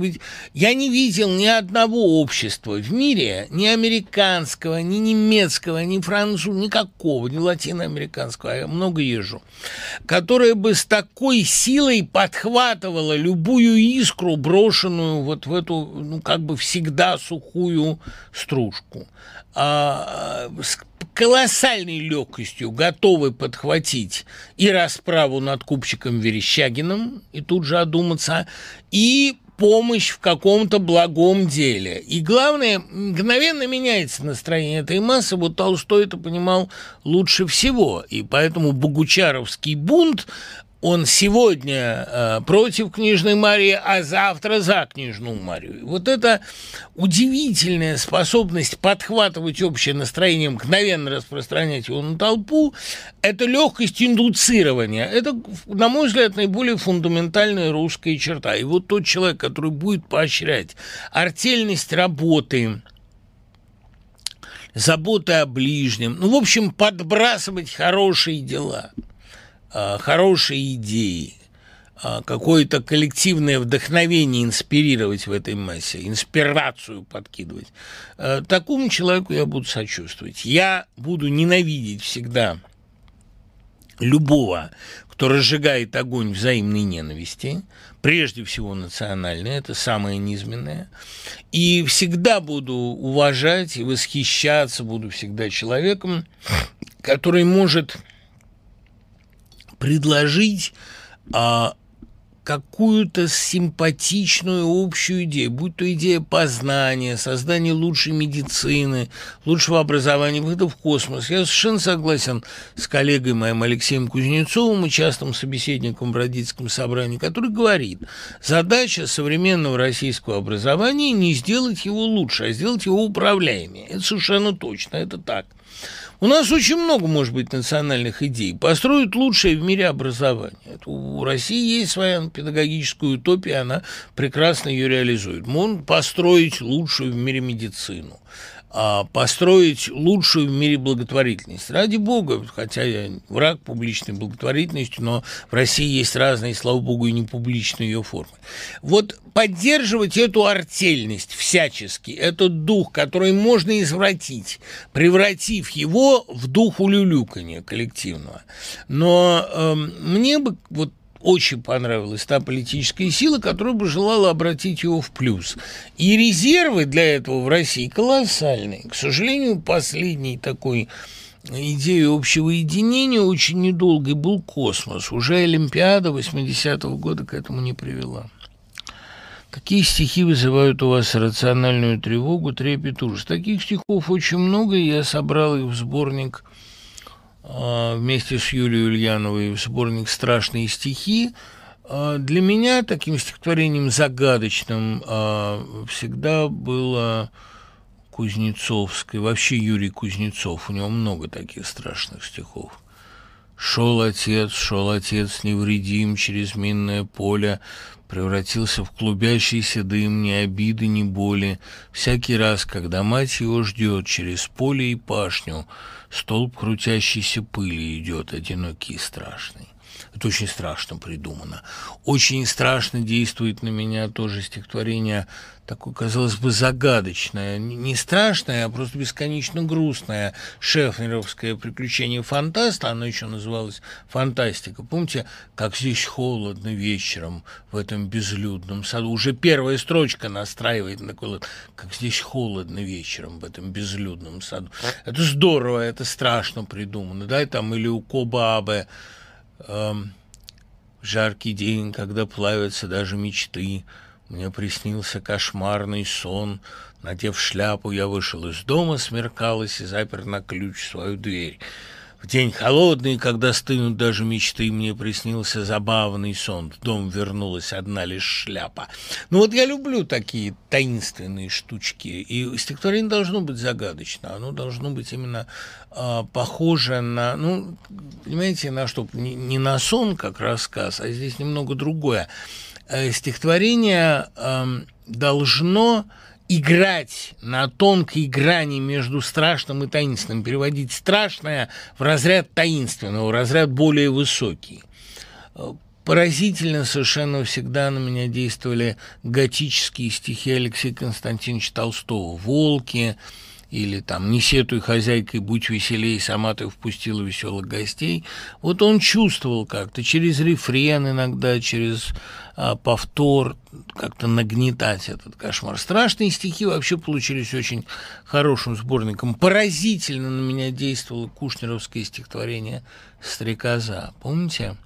[SPEAKER 1] я не видел ни одного общества в мире, ни американского, ни немецкого, ни французского, никакого, ни латиноамериканского, а я много езжу, которое бы с такой силой подхватывало любую искру, брошенную вот в эту, ну, как бы всегда сухую стружку. А, с колоссальной легкостью готовы подхватить и расправу над купчиком Верещагиным, и тут же одуматься, и помощь в каком-то благом деле. И главное, мгновенно меняется настроение этой массы. Вот Толстой это понимал лучше всего. И поэтому Богучаровский бунт он сегодня э, против книжной Марии, а завтра за книжную Марию. Вот это удивительная способность подхватывать общее настроение, мгновенно распространять его на толпу, это легкость индуцирования. Это, на мой взгляд, наиболее фундаментальная русская черта. И вот тот человек, который будет поощрять артельность работы, заботы о ближнем, ну, в общем, подбрасывать хорошие дела – хорошие идеи, а, какое-то коллективное вдохновение инспирировать в этой массе, инспирацию подкидывать, а, такому человеку я буду сочувствовать. Я буду ненавидеть всегда любого, кто разжигает огонь взаимной ненависти, прежде всего национальной, это самое низменное. И всегда буду уважать и восхищаться, буду всегда человеком, который может предложить а, какую-то симпатичную общую идею, будь то идея познания, создания лучшей медицины, лучшего образования, выхода в космос. Я совершенно согласен с коллегой моим Алексеем Кузнецовым и частым собеседником в родительском собрании, который говорит, задача современного российского образования не сделать его лучше, а сделать его управляемее. Это совершенно точно, это так. У нас очень много, может быть, национальных идей. Построить лучшее в мире образование. У России есть своя педагогическая утопия, она прекрасно ее реализует. Можно построить лучшую в мире медицину построить лучшую в мире благотворительность. Ради бога, хотя я враг публичной благотворительности, но в России есть разные, слава богу, и не публичные ее формы. Вот поддерживать эту артельность всячески, этот дух, который можно извратить, превратив его в дух улюлюканья коллективного. Но э, мне бы вот очень понравилась та политическая сила, которая бы желала обратить его в плюс. И резервы для этого в России колоссальные. К сожалению, последний такой идеей общего единения очень недолгой был космос. Уже Олимпиада 80-го года к этому не привела. Какие стихи вызывают у вас рациональную тревогу, трепет, ужас? Таких стихов очень много, и я собрал их в сборник – вместе с Юлией Ульяновой в сборник «Страшные стихи». А, для меня таким стихотворением загадочным а, всегда было Кузнецовское, вообще Юрий Кузнецов, у него много таких страшных стихов. Шел отец, шел отец невредим через минное поле, превратился в клубящийся дым, ни обиды, ни боли. Всякий раз, когда мать его ждет через поле и пашню, столб крутящейся пыли идет, одинокий и страшный. Это очень страшно придумано. Очень страшно действует на меня тоже стихотворение такое, казалось бы, загадочное, не страшное, а просто бесконечно грустное шефнеровское приключение фантаста, оно еще называлось «Фантастика». Помните, как здесь холодно вечером в этом безлюдном саду? Уже первая строчка настраивает на такой, как здесь холодно вечером в этом безлюдном саду. Это здорово, это страшно придумано, да, там или у Кобабе эм, жаркий день, когда плавятся даже мечты, мне приснился кошмарный сон. Надев шляпу, я вышел из дома, смеркалось и запер на ключ свою дверь. В день холодный, когда стынут даже мечты, мне приснился забавный сон. В дом вернулась одна лишь шляпа. Ну вот я люблю такие таинственные штучки. И стихотворение должно быть загадочно. Оно должно быть именно э, похоже на, ну, понимаете, на что? Не, не на сон, как рассказ, а здесь немного другое. Э, стихотворение э, должно играть на тонкой грани между страшным и таинственным, переводить страшное в разряд таинственного, в разряд более высокий. Э, поразительно совершенно всегда на меня действовали готические стихи Алексея Константиновича Толстого «Волки», или там «Не сетуй, хозяйкой, будь веселей, сама ты впустила веселых гостей». Вот он чувствовал как-то через рефрен иногда, через повтор, как-то нагнетать этот кошмар. Страшные стихи вообще получились очень хорошим сборником. Поразительно на меня действовало кушнеровское стихотворение «Стрекоза». Помните?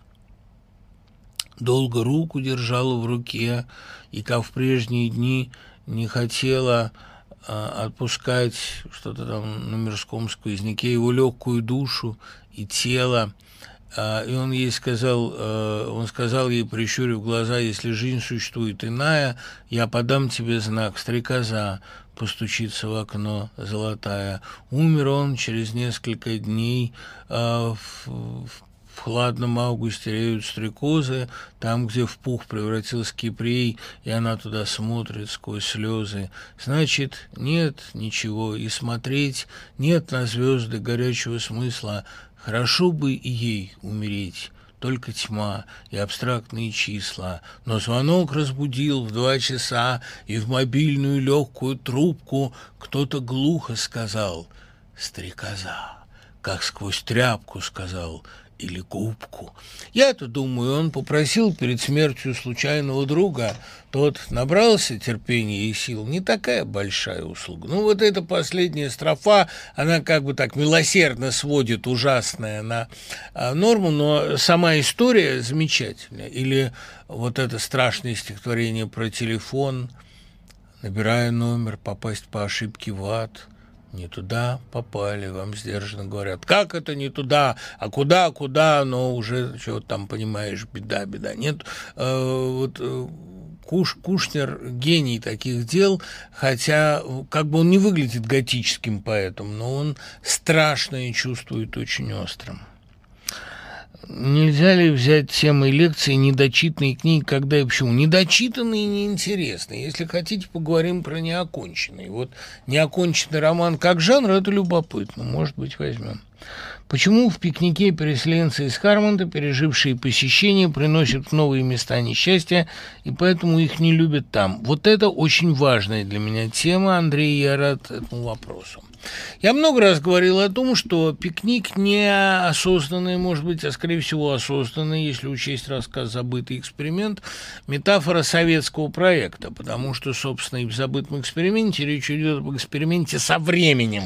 [SPEAKER 1] Долго руку держала в руке, и как в прежние дни не хотела а, отпускать что-то там на мирском сквозняке, его легкую душу и тело. А, и он ей сказал, а, он сказал ей, прищурив глаза, если жизнь существует иная, я подам тебе знак, стрекоза, постучится в окно золотая. Умер он через несколько дней в, в в хладном августе реют стрекозы, там, где в пух превратился Кипрей, и она туда смотрит сквозь слезы. Значит, нет ничего и смотреть, нет на звезды горячего смысла. Хорошо бы ей умереть только тьма и абстрактные числа. Но звонок разбудил в два часа, и в мобильную легкую трубку кто-то глухо сказал «Стрекоза», как сквозь тряпку сказал или губку. Я-то думаю, он попросил перед смертью случайного друга, тот набрался терпения и сил. Не такая большая услуга. Ну, вот эта последняя строфа, она как бы так милосердно сводит ужасное на а, норму, но сама история замечательная. Или вот это страшное стихотворение про телефон, набирая номер, попасть по ошибке в ад – не туда попали, вам сдержанно говорят. Как это не туда? А куда, куда? Но уже что там, понимаешь, беда, беда. Нет, э, вот э, Куш, Кушнер гений таких дел, хотя как бы он не выглядит готическим поэтом, но он страшное чувствует очень острым. Нельзя ли взять темой лекции недочитанные книги, когда и почему? Недочитанные и неинтересные. Если хотите, поговорим про неоконченные. Вот неоконченный роман как жанр – это любопытно. Может быть, возьмем. Почему в пикнике переселенцы из Хармонда, пережившие посещение, приносят новые места несчастья, и поэтому их не любят там? Вот это очень важная для меня тема, Андрей, я рад этому вопросу. Я много раз говорил о том, что пикник не осознанный, может быть, а скорее всего осознанный, если учесть рассказ «Забытый эксперимент», метафора советского проекта, потому что, собственно, и в «Забытом эксперименте» речь идет об эксперименте со временем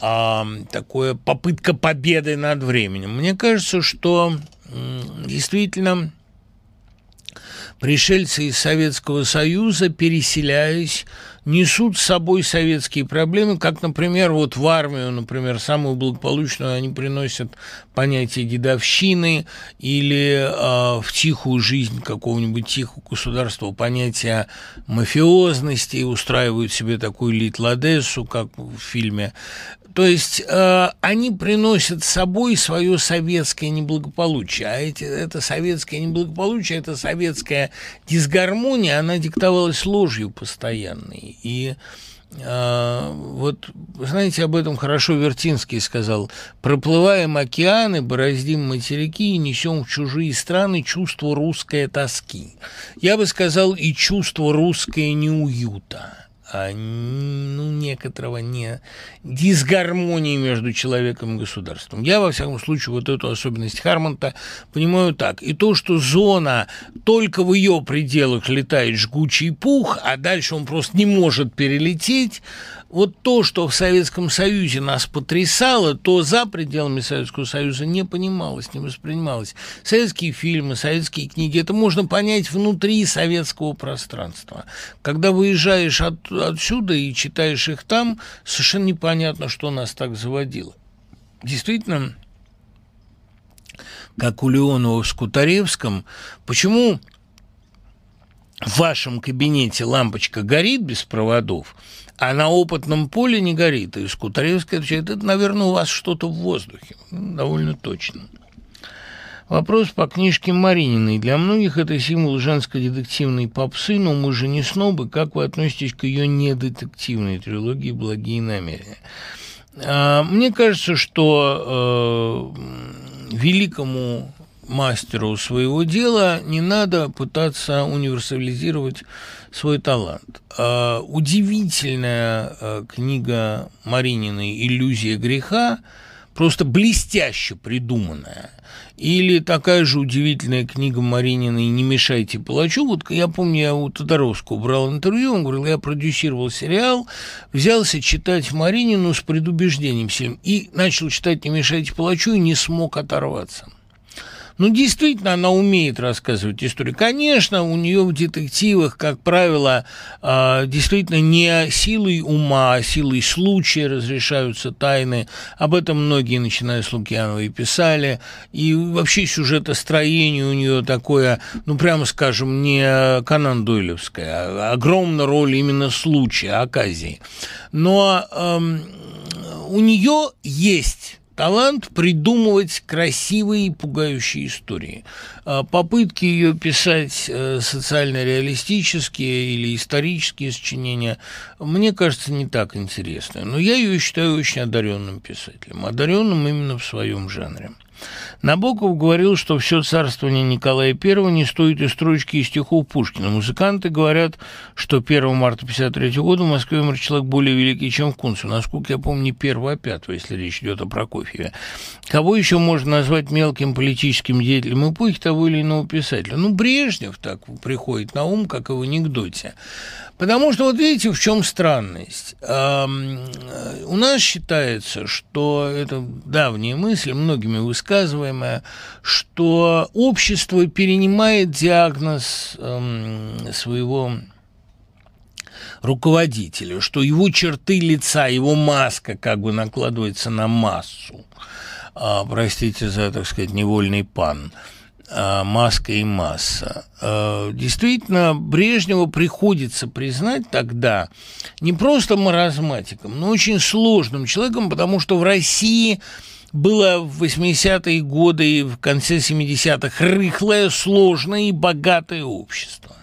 [SPEAKER 1] а, такое попытка победы над временем. Мне кажется, что действительно пришельцы из Советского Союза, переселяясь, несут с собой советские проблемы, как, например, вот в армию, например, самую благополучную они приносят понятие дедовщины или э, в тихую жизнь какого-нибудь тихого государства понятие мафиозности, и устраивают себе такую литладессу, как в фильме то есть э, они приносят с собой свое советское неблагополучие, а эти, это советское неблагополучие, это советская дисгармония, она диктовалась ложью постоянной. И э, вот, знаете, об этом хорошо Вертинский сказал. «Проплываем океаны, бороздим материки и несем в чужие страны чувство русской тоски». Я бы сказал, и чувство русское неуюта а, ну, некоторого не дисгармонии между человеком и государством. Я, во всяком случае, вот эту особенность Хармонта понимаю так. И то, что зона только в ее пределах летает жгучий пух, а дальше он просто не может перелететь, вот то, что в Советском Союзе нас потрясало, то за пределами Советского Союза не понималось, не воспринималось. Советские фильмы, советские книги, это можно понять внутри советского пространства. Когда выезжаешь от, отсюда и читаешь их там, совершенно непонятно, что нас так заводило. Действительно, как у Леонова в Скутаревском, почему в вашем кабинете лампочка горит без проводов, а на опытном поле не горит. И Скутаревский отвечает, это, наверное, у вас что-то в воздухе. Ну, довольно точно. Вопрос по книжке Марининой. Для многих это символ женской детективной попсы, но мы же не снобы. Как вы относитесь к ее недетективной трилогии «Благие намерения»? А, мне кажется, что э, великому мастеру своего дела не надо пытаться универсализировать свой талант. А, удивительная а, книга Марининой «Иллюзия греха», просто блестяще придуманная. Или такая же удивительная книга Марининой «Не мешайте палачу». Вот я помню, я у Тодоровского брал интервью, он говорил, я продюсировал сериал, взялся читать Маринину с предубеждением всем и начал читать «Не мешайте палачу» и не смог оторваться. Ну, действительно, она умеет рассказывать историю. Конечно, у нее в детективах, как правило, а, действительно не силой ума, а силой случая разрешаются тайны. Об этом многие, начиная с Лукьяновой, писали. И вообще сюжетостроение у нее такое, ну, прямо скажем, не Канан Дойлевское, а огромная роль именно случая, оказии. Но эм, у нее есть талант придумывать красивые и пугающие истории. А попытки ее писать э, социально-реалистические или исторические сочинения, мне кажется, не так интересны. Но я ее считаю очень одаренным писателем, одаренным именно в своем жанре. Набоков говорил, что все царствование Николая I не стоит и строчки из стихов Пушкина. Музыканты говорят, что 1 марта 1953 года в Москве умер человек более великий, чем в Кунце. Насколько я помню, не 1, а 5, если речь идет о Прокофьеве. Кого еще можно назвать мелким политическим деятелем эпохи того или иного писателя? Ну, Брежнев так приходит на ум, как и в анекдоте. Потому что, вот видите, в чем странность. У нас считается, что это давняя мысль, многими высказываемая, что общество перенимает диагноз своего руководителя, что его черты лица, его маска как бы накладывается на массу. А, простите за, так сказать, невольный пан. А, маска и масса. А, действительно, Брежневу приходится признать тогда не просто маразматиком, но очень сложным человеком, потому что в России было в 80-е годы и в конце 70-х рыхлое, сложное и богатое общество.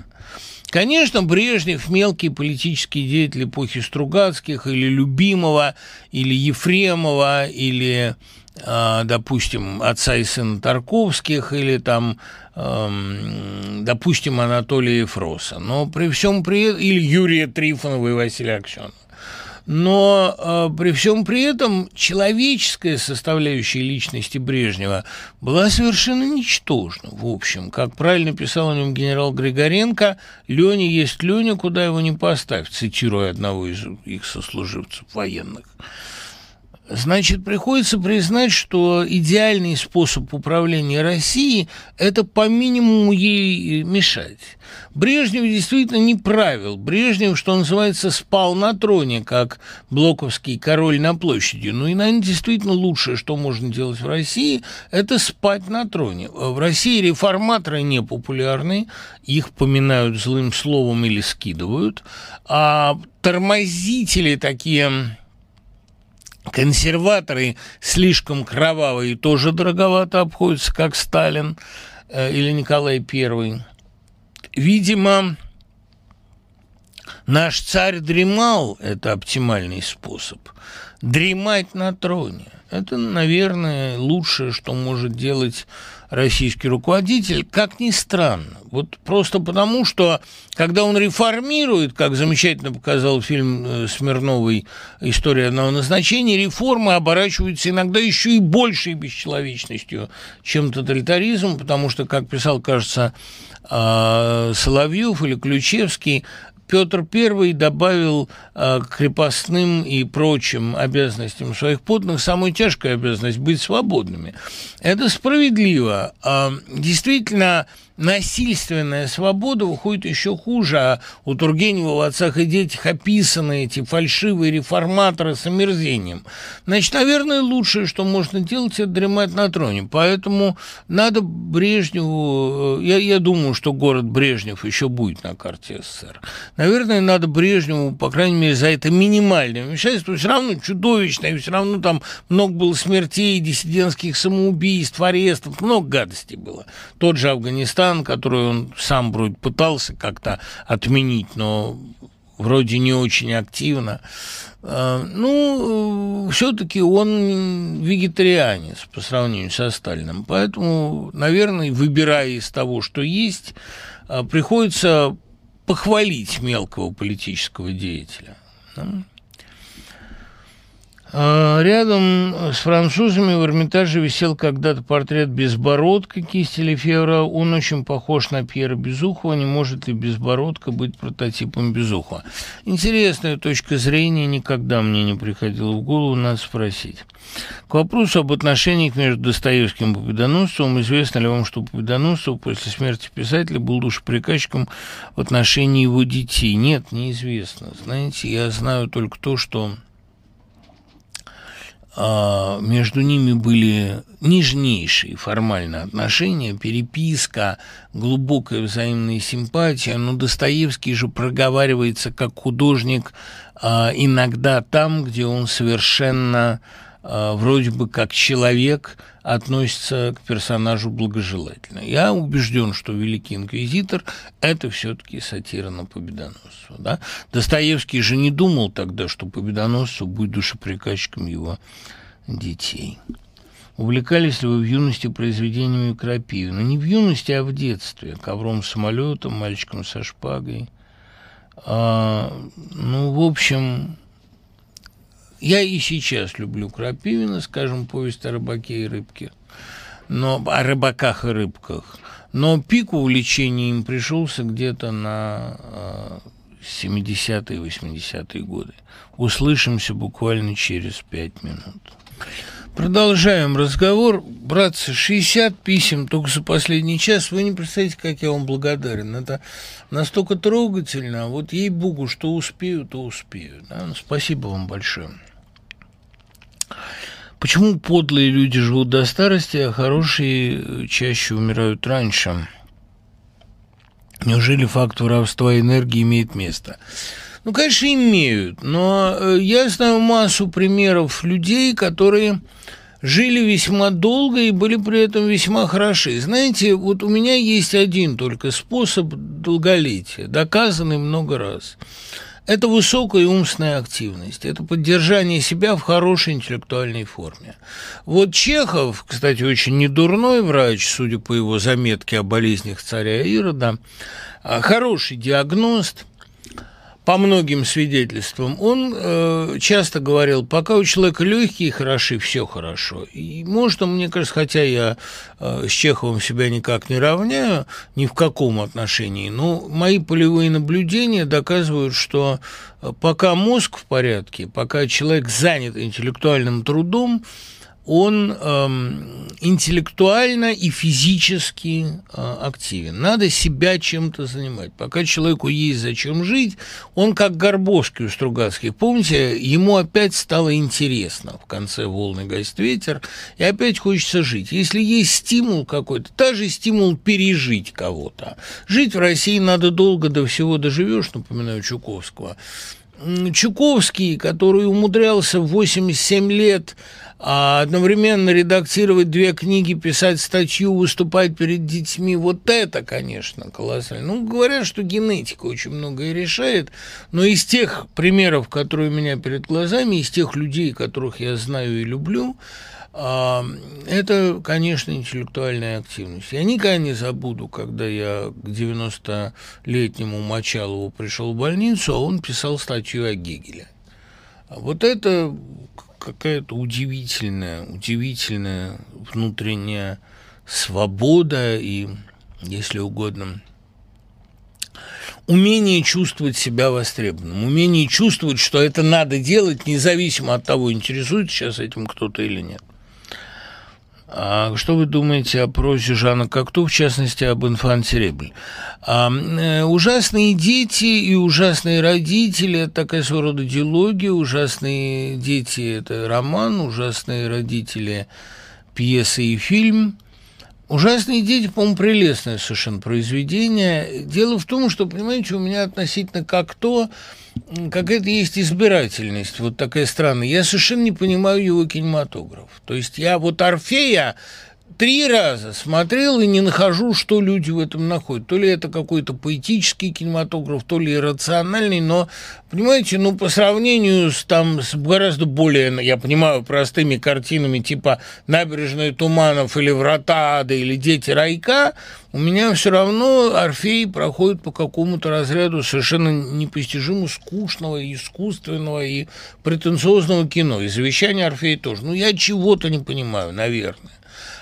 [SPEAKER 1] Конечно, Брежнев – мелкий политический деятель эпохи Стругацких или Любимого, или Ефремова, или допустим, отца и сына Тарковских или там, допустим, Анатолия Ефроса. Но при всем при этом, или Юрия Трифонова и Василия Аксенова. Но э, при всем при этом человеческая составляющая личности Брежнева была совершенно ничтожна. В общем, как правильно писал о нем генерал Григоренко, «Леня есть Леня, куда его не поставь», цитируя одного из их сослуживцев военных. Значит, приходится признать, что идеальный способ управления Россией – это по минимуму ей мешать. Брежнев действительно не правил. Брежнев, что называется, спал на троне, как блоковский король на площади. Ну и, наверное, действительно лучшее, что можно делать в России, это спать на троне. В России реформаторы не популярны, их поминают злым словом или скидывают, а тормозители такие Консерваторы слишком кровавые тоже дороговато обходятся, как Сталин э, или Николай I. Видимо, наш царь дремал, это оптимальный способ. Дремать на троне. Это, наверное, лучшее, что может делать российский руководитель, как ни странно. Вот просто потому, что когда он реформирует, как замечательно показал фильм э, Смирновой «История одного назначения», реформы оборачиваются иногда еще и большей бесчеловечностью, чем тоталитаризм, потому что, как писал, кажется, а, Соловьев или Ключевский, Петр I добавил э, к крепостным и прочим обязанностям своих подданных самую тяжкую обязанность – быть свободными. Это справедливо. Э, действительно, насильственная свобода выходит еще хуже. А у Тургенева в «Отцах и детях» описаны эти фальшивые реформаторы с омерзением. Значит, наверное, лучшее, что можно делать, это дремать на троне. Поэтому надо Брежневу... Э, я, я думаю, что город Брежнев еще будет на карте СССР. Наверное, надо Брежневу, по крайней мере, за это минимальное вмешательство. Все равно чудовищное, все равно там много было смертей, диссидентских самоубийств, арестов, много гадостей было. Тот же Афганистан Казахстан, которую он сам вроде пытался как-то отменить, но вроде не очень активно. А, ну, все-таки он вегетарианец по сравнению со Сталиным. Поэтому, наверное, выбирая из того, что есть, а, приходится похвалить мелкого политического деятеля. А, рядом с французами в Эрмитаже висел когда-то портрет Безбородка кисти Лефевра. Он очень похож на Пьера Безухова. Не может ли Безбородка быть прототипом Безухова? Интересная точка зрения, никогда мне не приходила в голову, надо спросить. К вопросу об отношениях между Достоевским и Победоносцевым. Известно ли вам, что Победоносцев после смерти писателя был душеприказчиком в отношении его детей? Нет, неизвестно. Знаете, я знаю только то, что а, между ними были нежнейшие формальные отношения, переписка, глубокая взаимная симпатия, но Достоевский же проговаривается как художник а, иногда там, где он совершенно а, вроде бы как человек относится к персонажу благожелательно. Я убежден, что «Великий инквизитор» – это все-таки сатира на Победоносцева. Да? Достоевский же не думал тогда, что Победоносцев будет душеприказчиком его детей. Увлекались ли вы в юности произведениями Крапивина? Не в юности, а в детстве. Ковром самолетом, мальчиком со шпагой. А, ну, в общем, я и сейчас люблю Крапивина, скажем, повесть о рыбаке и рыбке, но о рыбаках и рыбках. Но пик увлечения им пришелся где-то на 70-е, 80-е годы. Услышимся буквально через пять минут. Продолжаем разговор. Братцы, 60 писем только за последний час. Вы не представляете, как я вам благодарен. Это настолько трогательно. Вот ей-богу, что успею, то успею. Да? Ну, спасибо вам большое. Почему подлые люди живут до старости, а хорошие чаще умирают раньше? Неужели факт воровства энергии имеет место? Ну, конечно, имеют, но э, я знаю массу примеров людей, которые жили весьма долго и были при этом весьма хороши. Знаете, вот у меня есть один только способ долголетия, доказанный много раз – это высокая умственная активность, это поддержание себя в хорошей интеллектуальной форме. Вот Чехов, кстати, очень недурной врач, судя по его заметке о болезнях царя Ирода, а, хороший диагност – по многим свидетельствам, он э, часто говорил, пока у человека легкие хороши, все хорошо. И может, мне кажется, хотя я э, с Чеховым себя никак не равняю, ни в каком отношении, но мои полевые наблюдения доказывают, что э, пока мозг в порядке, пока человек занят интеллектуальным трудом, он эм, интеллектуально и физически э, активен. Надо себя чем-то занимать. Пока человеку есть зачем жить, он как Горбовский у Стругацких. Помните, ему опять стало интересно в конце «Волны гасит ветер», и опять хочется жить. Если есть стимул какой-то, даже стимул пережить кого-то. Жить в России надо долго, до всего доживешь, напоминаю Чуковского. Чуковский, который умудрялся в 87 лет а одновременно редактировать две книги, писать статью, выступать перед детьми, вот это, конечно, колоссально. Ну, говорят, что генетика очень многое решает, но из тех примеров, которые у меня перед глазами, из тех людей, которых я знаю и люблю, это, конечно, интеллектуальная активность. Я никогда не забуду, когда я к 90-летнему Мочалову пришел в больницу, а он писал статью о Гегеле. Вот это какая-то удивительная, удивительная внутренняя свобода и, если угодно, умение чувствовать себя востребованным, умение чувствовать, что это надо делать, независимо от того, интересует сейчас этим кто-то или нет. А что вы думаете о прозе Жана Какту, в частности, об инфанте Ребль? А, э, ужасные дети и ужасные родители – это такая своего рода дилогия. Ужасные дети – это роман, ужасные родители – пьеса и фильм. «Ужасные дети», по-моему, прелестное совершенно произведение. Дело в том, что, понимаете, у меня относительно как то какая-то есть избирательность, вот такая странная. Я совершенно не понимаю его кинематограф. То есть я вот Орфея три раза смотрел и не нахожу, что люди в этом находят. То ли это какой-то поэтический кинематограф, то ли иррациональный, но, понимаете, ну, по сравнению с, там, с гораздо более, я понимаю, простыми картинами типа «Набережная туманов» или «Врата ада» или «Дети райка», у меня все равно Орфей проходит по какому-то разряду совершенно непостижимо скучного, искусственного и претенциозного кино. И завещание Орфея тоже. Ну, я чего-то не понимаю, наверное.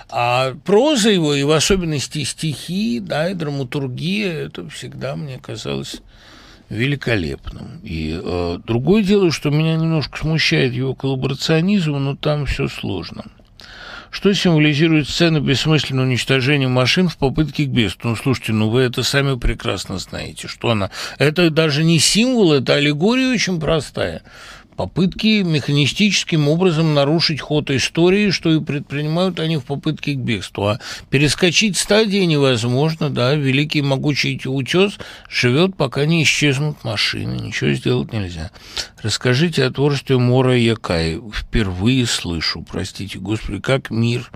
[SPEAKER 1] А проза его, и в особенности стихи, да, и драматургия, это всегда мне казалось великолепным. И э, другое дело, что меня немножко смущает его коллаборационизм, но там все сложно. Что символизирует сцена бессмысленного уничтожения машин в попытке к бедствию? Ну, слушайте, ну вы это сами прекрасно знаете, что она... Это даже не символ, это аллегория очень простая попытки механистическим образом нарушить ход истории, что и предпринимают они в попытке к бегству. А перескочить стадии невозможно, да, великий могучий утес живет, пока не исчезнут машины, ничего сделать нельзя. Расскажите о творчестве Мора Якай. Впервые слышу, простите, господи, как мир,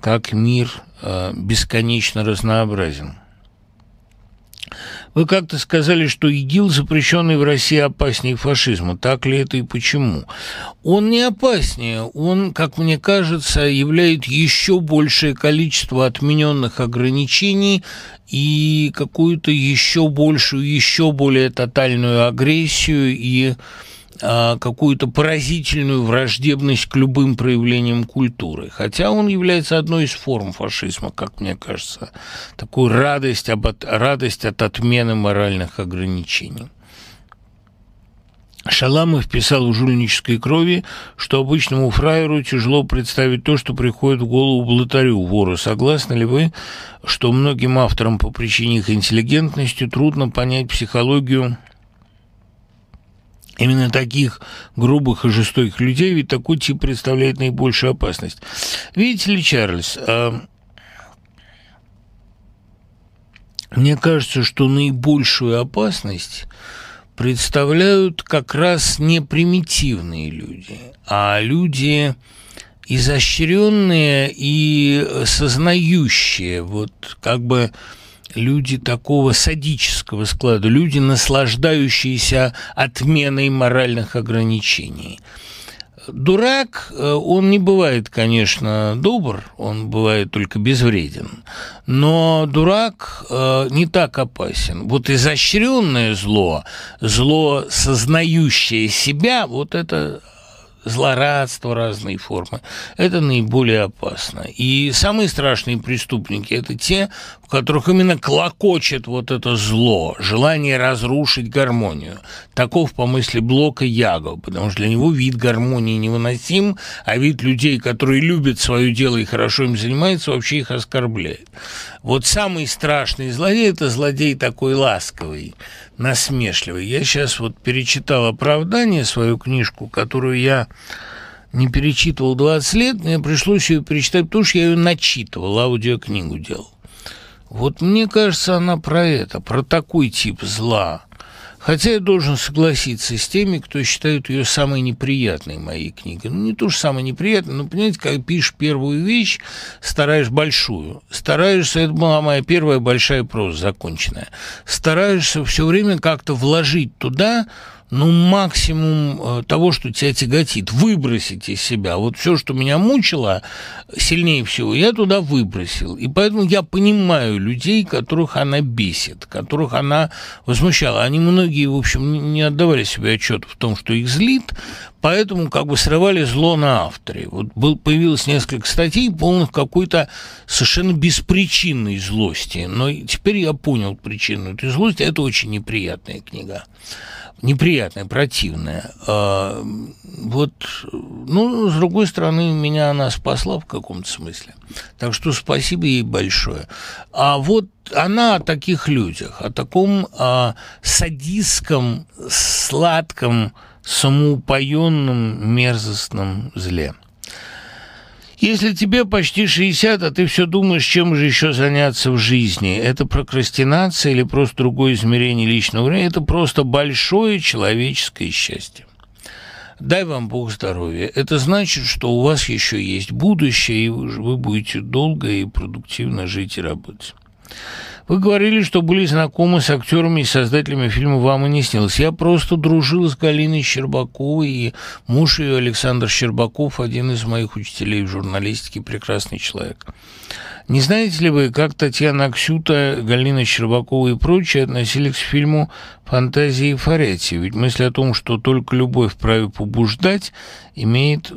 [SPEAKER 1] как мир э, бесконечно разнообразен. Вы как-то сказали, что ИГИЛ, запрещенный в России, опаснее фашизма. Так ли это и почему? Он не опаснее. Он, как мне кажется, являет еще большее количество отмененных ограничений и какую-то еще большую, еще более тотальную агрессию и какую-то поразительную враждебность к любым проявлениям культуры. Хотя он является одной из форм фашизма, как мне кажется. Такую радость, об, радость от отмены моральных ограничений. Шаламов писал в жульнической крови, что обычному фраеру тяжело представить то, что приходит в голову блатарю, вору. Согласны ли вы, что многим авторам по причине их интеллигентности трудно понять психологию Именно таких грубых и жестоких людей, ведь такой тип представляет наибольшую опасность. Видите ли, Чарльз, а... мне кажется, что наибольшую опасность представляют как раз не примитивные люди, а люди изощренные и сознающие, вот как бы люди такого садического склада, люди, наслаждающиеся отменой моральных ограничений. Дурак, э, он не бывает, конечно, добр, он бывает только безвреден, но дурак э, не так опасен. Вот изощренное зло, зло, сознающее себя, вот это злорадство, разные формы, это наиболее опасно. И самые страшные преступники – это те, в которых именно клокочет вот это зло, желание разрушить гармонию. Таков по мысли Блока Яго, потому что для него вид гармонии невыносим, а вид людей, которые любят свое дело и хорошо им занимаются, вообще их оскорбляет. Вот самый страшный злодей – это злодей такой ласковый, насмешливый. Я сейчас вот перечитал «Оправдание», свою книжку, которую я не перечитывал 20 лет, мне пришлось ее перечитать, потому что я ее начитывал, аудиокнигу делал. Вот мне кажется, она про это, про такой тип зла – Хотя я должен согласиться с теми, кто считает ее самой неприятной моей книгой. Ну, не то, что самой неприятной, но, понимаете, как пишешь первую вещь, стараешь большую. Стараешься, это была моя первая большая проза законченная, стараешься все время как-то вложить туда ну, максимум э, того, что тебя тяготит, выбросить из себя. Вот все, что меня мучило сильнее всего, я туда выбросил. И поэтому я понимаю людей, которых она бесит, которых она возмущала. Они многие, в общем, не отдавали себе отчет в том, что их злит, поэтому как бы срывали зло на авторе. Вот был, появилось несколько статей, полных какой-то совершенно беспричинной злости. Но теперь я понял причину этой злости. Это очень неприятная книга неприятная, противная. Вот, ну, с другой стороны, меня она спасла в каком-то смысле. Так что спасибо ей большое. А вот она о таких людях, о таком а, садистском, сладком, самоупоенном, мерзостном зле. Если тебе почти 60, а ты все думаешь, чем же еще заняться в жизни, это прокрастинация или просто другое измерение личного времени, это просто большое человеческое счастье. Дай вам Бог здоровья. Это значит, что у вас еще есть будущее, и вы будете долго и продуктивно жить и работать. Вы говорили, что были знакомы с актерами и создателями фильма «Вам и не снилось». Я просто дружил с Галиной Щербаковой, и муж ее, Александр Щербаков, один из моих учителей в журналистике, прекрасный человек. Не знаете ли вы, как Татьяна Аксюта, Галина Щербакова и прочие относились к фильму «Фантазии Форети»? Ведь мысль о том, что только любовь вправе побуждать, имеет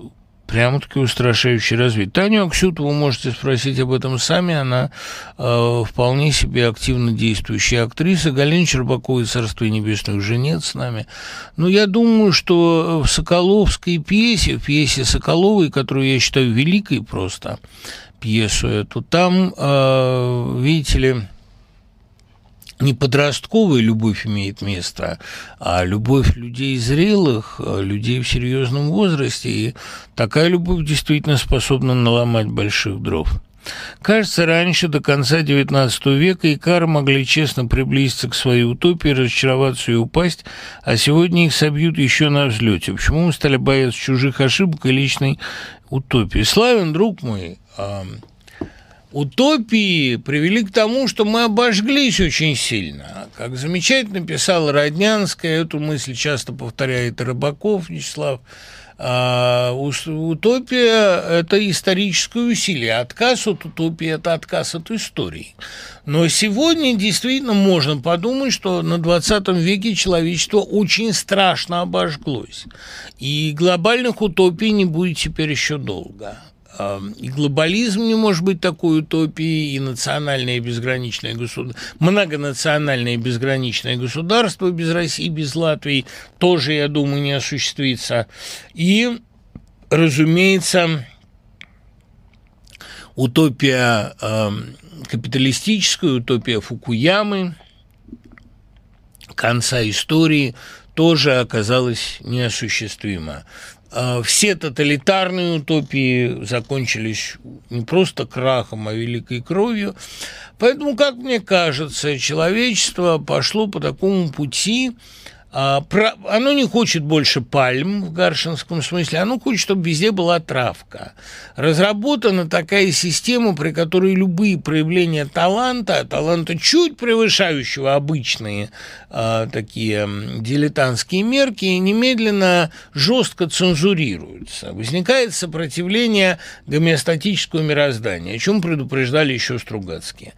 [SPEAKER 1] прямо-таки устрашающий развит. Таню Аксютову можете спросить об этом сами, она э, вполне себе активно действующая актриса. Галина Щербакова, Царство небесное, уже нет с нами. Но я думаю, что в Соколовской пьесе, в пьесе Соколовой, которую я считаю великой просто, пьесу эту, там, э, видите ли, не подростковая любовь имеет место, а любовь людей зрелых, людей в серьезном возрасте. И такая любовь действительно способна наломать больших дров. Кажется, раньше, до конца XIX века, икары могли честно приблизиться к своей утопии, разочароваться и упасть, а сегодня их собьют еще на взлете. Почему мы стали бояться чужих ошибок и личной утопии? Славен, друг мой, утопии привели к тому, что мы обожглись очень сильно. Как замечательно писал Роднянская, эту мысль часто повторяет Рыбаков Вячеслав, а, утопия – это историческое усилие. Отказ от утопии – это отказ от истории. Но сегодня действительно можно подумать, что на 20 веке человечество очень страшно обожглось. И глобальных утопий не будет теперь еще долго. И глобализм не может быть такой утопией, и национальное безграничное государство, многонациональное безграничное государство без России, без Латвии тоже, я думаю, не осуществится. И, разумеется, утопия э, капиталистическая, утопия Фукуямы, конца истории тоже оказалась неосуществима. А, все тоталитарные утопии закончились не просто крахом, а великой кровью. Поэтому, как мне кажется, человечество пошло по такому пути, а, оно не хочет больше пальм в гаршинском смысле, оно хочет, чтобы везде была травка. Разработана такая система, при которой любые проявления таланта, таланта чуть превышающего обычные э, такие дилетантские мерки, немедленно жестко цензурируются. Возникает сопротивление гомеостатического мироздания, о чем предупреждали еще Стругацкие.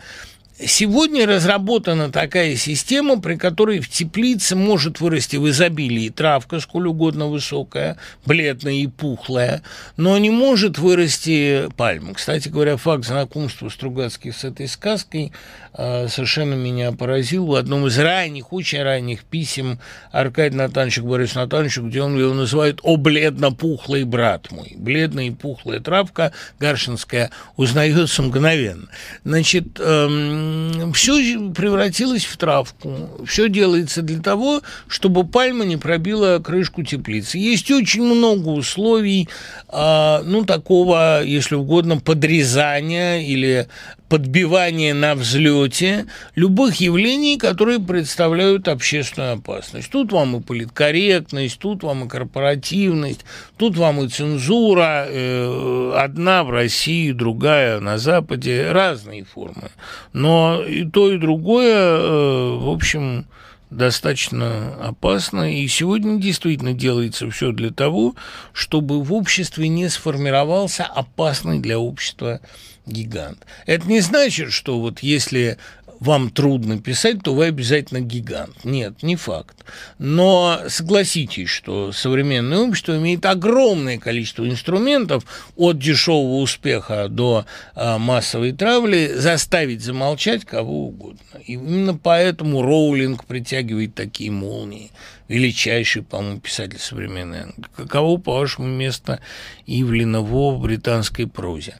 [SPEAKER 1] Сегодня разработана такая система, при которой в теплице может вырасти в изобилии травка, сколь угодно высокая, бледная и пухлая, но не может вырасти пальма. Кстати говоря, факт знакомства Стругацких с этой сказкой а, совершенно меня поразил. В одном из ранних, очень ранних писем Аркадий Натановича к Борису Натановичу, где он его называет «О, бледно-пухлый брат мой». Бледная и пухлая травка гаршинская узнается мгновенно. Значит, эм, все превратилось в травку. Все делается для того, чтобы пальма не пробила крышку теплицы. Есть очень много условий, а, ну, такого, если угодно, подрезания или подбивания на взлете любых явлений, которые представляют общественную опасность. Тут вам и политкорректность, тут вам и корпоративность, тут вам и цензура, э, одна в России, другая на Западе, разные формы. Но и то, и другое, э, в общем, достаточно опасно, и сегодня действительно делается все для того, чтобы в обществе не сформировался опасный для общества гигант. Это не значит, что вот если вам трудно писать, то вы обязательно гигант. Нет, не факт. Но согласитесь, что современное общество имеет огромное количество инструментов от дешевого успеха до а, массовой травли заставить замолчать кого угодно. И именно поэтому Роулинг притягивает такие молнии. Величайший, по-моему, писатель современный. Каково, по-вашему, место Ивлина в британской прозе?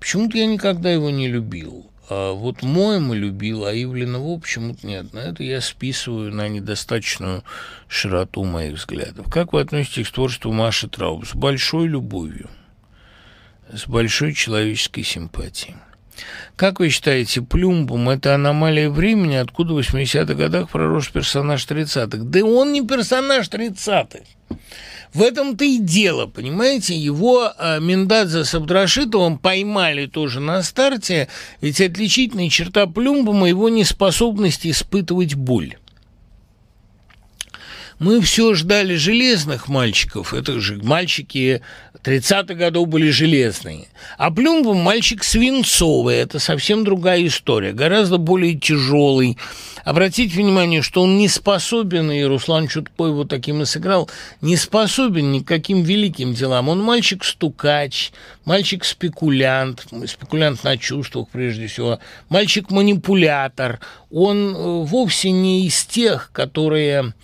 [SPEAKER 1] Почему-то я никогда его не любил. А вот Моема любил, а Ивлинова почему-то нет. На это я списываю на недостаточную широту моих взглядов. Как вы относитесь к творчеству Маши Трауб? С большой любовью, с большой человеческой симпатией. Как вы считаете, Плюмбум – это аномалия времени, откуда в 80-х годах пророс персонаж 30-х? Да он не персонаж 30-х. В этом-то и дело, понимаете? Его э, Миндадзе с Абдрашитовым поймали тоже на старте, ведь отличительная черта Плюмбома – его неспособность испытывать боль. Мы все ждали железных мальчиков. Это же мальчики 30-х годов были железные. А Плюмбом мальчик свинцовый. Это совсем другая история. Гораздо более тяжелый. Обратите внимание, что он не способен, и Руслан Чутко его таким и сыграл, не способен ни к каким великим делам. Он мальчик-стукач, мальчик-спекулянт, спекулянт на чувствах прежде всего, мальчик-манипулятор. Он э, вовсе не из тех, которые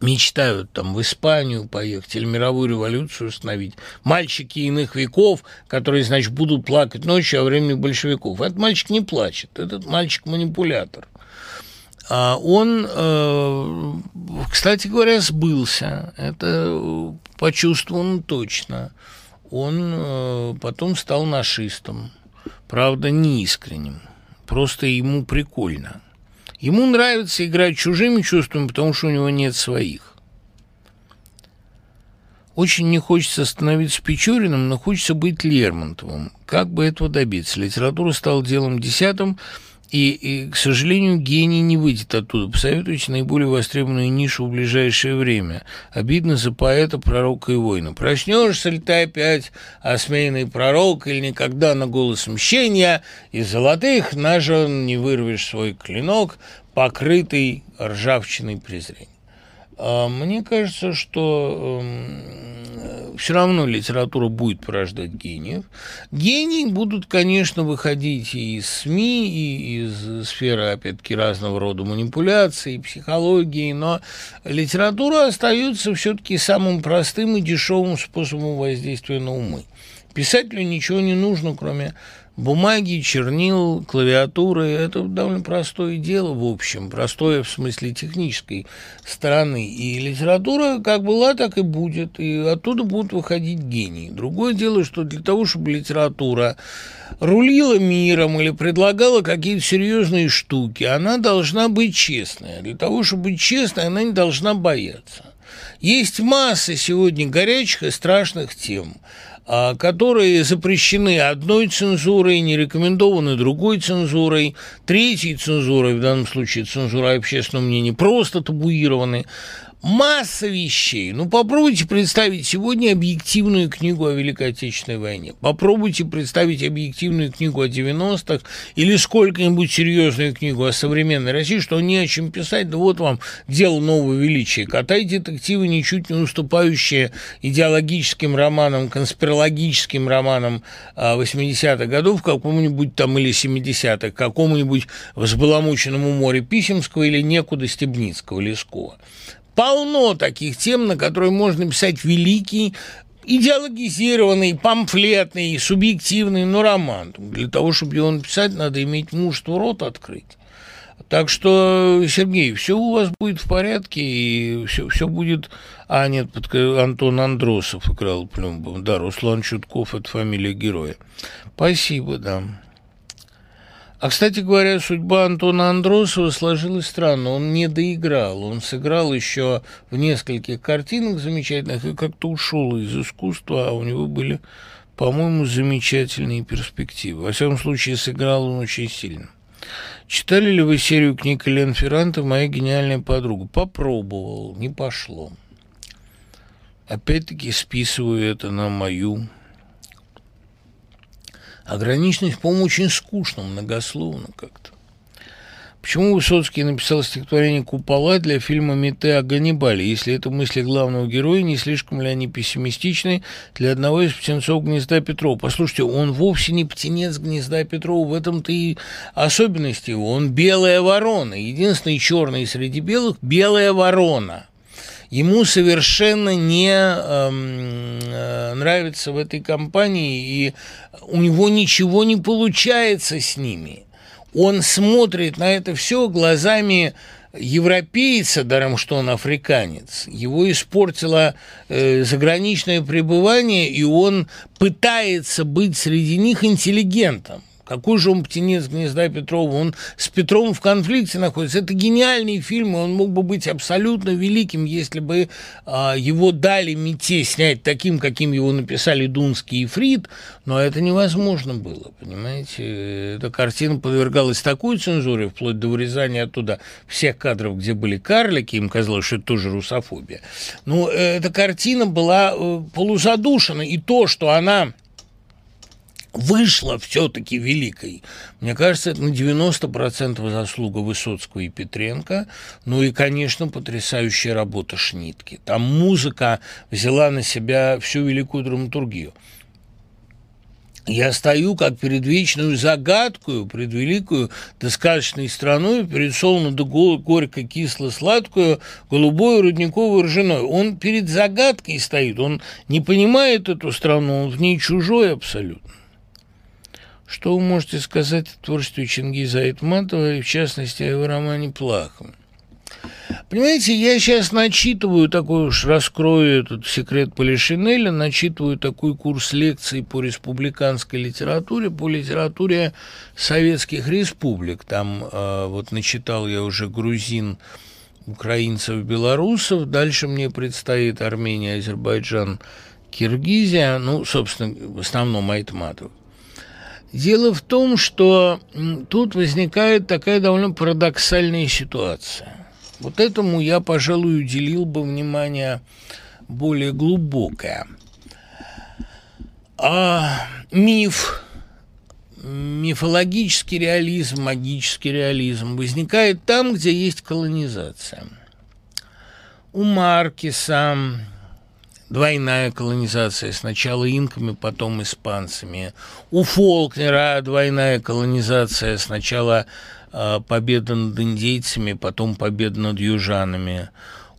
[SPEAKER 1] мечтают там в Испанию поехать или мировую революцию установить. Мальчики иных веков, которые, значит, будут плакать ночью во время большевиков. Этот мальчик не плачет, этот мальчик манипулятор. А он, э, кстати говоря, сбылся. Это почувствовано точно. Он э, потом стал нашистом. Правда, неискренним. Просто ему прикольно. Ему нравится играть чужими чувствами, потому что у него нет своих. Очень не хочется становиться Печориным, но хочется быть Лермонтовым. Как бы этого добиться? Литература стала делом десятым, И, и, к сожалению, гений не выйдет оттуда. Посоветуйте наиболее востребованную нишу в ближайшее время. Обидно за поэта, пророка и воина. Проснешься ли ты опять, осмеянный пророк, или никогда на голос мщения, из золотых ножен не вырвешь свой клинок, покрытый ржавчиной презрения. А мне кажется, что э, все равно литература будет порождать гениев. Гении будут, конечно, выходить и из СМИ, и из сферы, опять-таки, разного рода манипуляций, психологии, но литература остается все-таки самым простым и дешевым способом воздействия на умы. Писателю ничего не нужно, кроме бумаги, чернил, клавиатуры – это довольно простое дело, в общем, простое в смысле технической стороны. И литература как была, так и будет, и оттуда будут выходить гении. Другое дело, что для того, чтобы литература рулила миром или предлагала какие-то серьезные штуки, она должна быть честная. Для того, чтобы быть честной, она не должна бояться. Есть масса сегодня горячих и страшных тем – которые запрещены одной цензурой, не рекомендованы другой цензурой, третьей цензурой, в данном случае цензура общественного мнения, просто табуированы. Масса вещей. Ну, попробуйте представить сегодня объективную книгу о Великой Отечественной войне. Попробуйте представить объективную книгу о 90-х или сколько-нибудь серьезную книгу о современной России, что не о чем писать. Да вот вам дело нового величия. Катай детективы, ничуть не уступающие идеологическим романам, конспирологическим романам 80-х а, годов, какому-нибудь там или 70-х, какому-нибудь взбаламученному море Писемского или некуда Стебницкого, Лескова. Полно таких тем, на которые можно писать великий, идеологизированный, памфлетный, субъективный, но роман. Для того, чтобы его написать, надо иметь мужество рот открыть. Так что, Сергей, все у вас будет в порядке, и все, все будет... А, нет, под... Антон Андросов играл Плюмбом. Да, Руслан Чутков – это фамилия героя. Спасибо, да. А, кстати говоря, судьба Антона Андросова сложилась странно. Он не доиграл. Он сыграл еще в нескольких картинах замечательных и как-то ушел из искусства, а у него были, по-моему, замечательные перспективы. Во всяком случае, сыграл он очень сильно. Читали ли вы серию книг Элен Ферранта «Моя гениальная подруга»? Попробовал, не пошло. Опять-таки списываю это на мою Ограниченность, по-моему, очень скучно, многословно как-то. Почему Высоцкий написал стихотворение «Купола» для фильма «Мете о Ганнибале», если это мысли главного героя, не слишком ли они пессимистичны для одного из птенцов гнезда Петрова? Послушайте, он вовсе не птенец гнезда Петрова, в этом-то и особенность его. Он белая ворона, единственный черный среди белых – белая ворона – ему совершенно не эм, э, нравится в этой компании, и у него ничего не получается с ними. Он смотрит на это все глазами европейца, даром что он африканец, его испортило э, заграничное пребывание, и он пытается быть среди них интеллигентом. Какой же он птенец гнезда Петрова? Он с Петровым в конфликте находится. Это гениальный фильм, и он мог бы быть абсолютно великим, если бы а, его дали Мете снять таким, каким его написали Дунский и Фрид, но это невозможно было, понимаете? Эта картина подвергалась такой цензуре, вплоть до вырезания оттуда всех кадров, где были карлики, им казалось, что это тоже русофобия. Но э, эта картина была э, полузадушена, и то, что она вышла все-таки великой. Мне кажется, это на 90% заслуга Высоцкого и Петренко. Ну и, конечно, потрясающая работа Шнитки. Там музыка взяла на себя всю великую драматургию. Я стою как перед вечную загадкою, пред великую да сказочной страной, перед солоно да горько-кисло-сладкую, голубой родниковой ржаной. Он перед загадкой стоит, он не понимает эту страну, он в ней чужой абсолютно. Что вы можете сказать о творчестве Чингиза Айтматова, и в частности о его романе «Плахом»? Понимаете, я сейчас начитываю такой уж, раскрою этот секрет Полишинеля, начитываю такой курс лекций по республиканской литературе, по литературе советских республик. Там э, вот начитал я уже грузин, украинцев, белорусов. Дальше мне предстоит Армения, Азербайджан, Киргизия, ну, собственно, в основном Айтматов. Дело в том, что тут возникает такая довольно парадоксальная ситуация. Вот этому я, пожалуй, уделил бы внимание более глубокое. А миф, мифологический реализм, магический реализм возникает там, где есть колонизация. У Маркиса, двойная колонизация, сначала инками, потом испанцами. У Фолкнера двойная колонизация, сначала э, победа над индейцами, потом победа над южанами.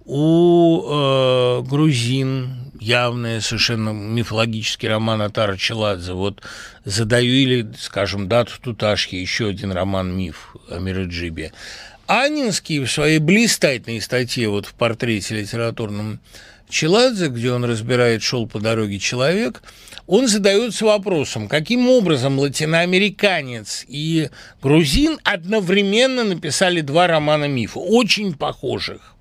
[SPEAKER 1] У э, грузин явный совершенно мифологический роман Атара Челадзе. Вот задаю или, скажем, дату Туташки, еще один роман «Миф» о Мираджибе. Анинский в своей блистательной статье вот в портрете литературном Челадзе, где он разбирает «Шел по дороге человек», он задается вопросом, каким образом латиноамериканец и грузин одновременно написали два романа мифа, очень похожих.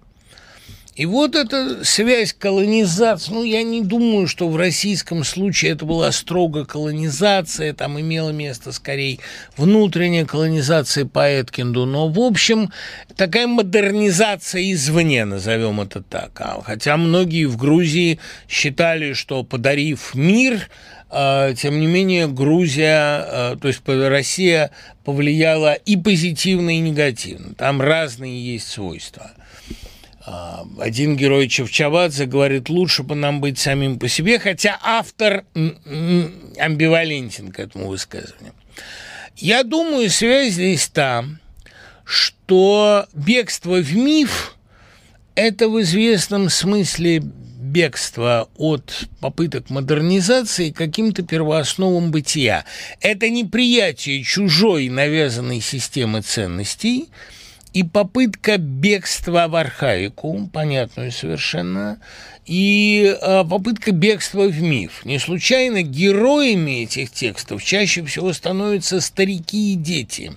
[SPEAKER 1] И вот эта связь колонизации, ну, я не думаю, что в российском случае это была строго колонизация, там имела место скорее внутренняя колонизация по Эткинду, но, в общем, такая модернизация извне, назовем это так. А хотя многие в Грузии считали, что подарив мир, а, тем не менее, Грузия, а, то есть Россия повлияла и позитивно, и негативно. Там разные есть свойства – один герой Чевчавадзе говорит, лучше бы нам быть самим по себе, хотя автор амбивалентен к этому высказыванию. Я думаю, связь здесь там, что бегство в миф – это в известном смысле бегство от попыток модернизации каким-то первоосновам бытия. Это неприятие чужой навязанной системы ценностей – и попытка бегства в архаику, понятную совершенно, и э, попытка бегства в миф. Не случайно героями этих текстов чаще всего становятся старики и дети.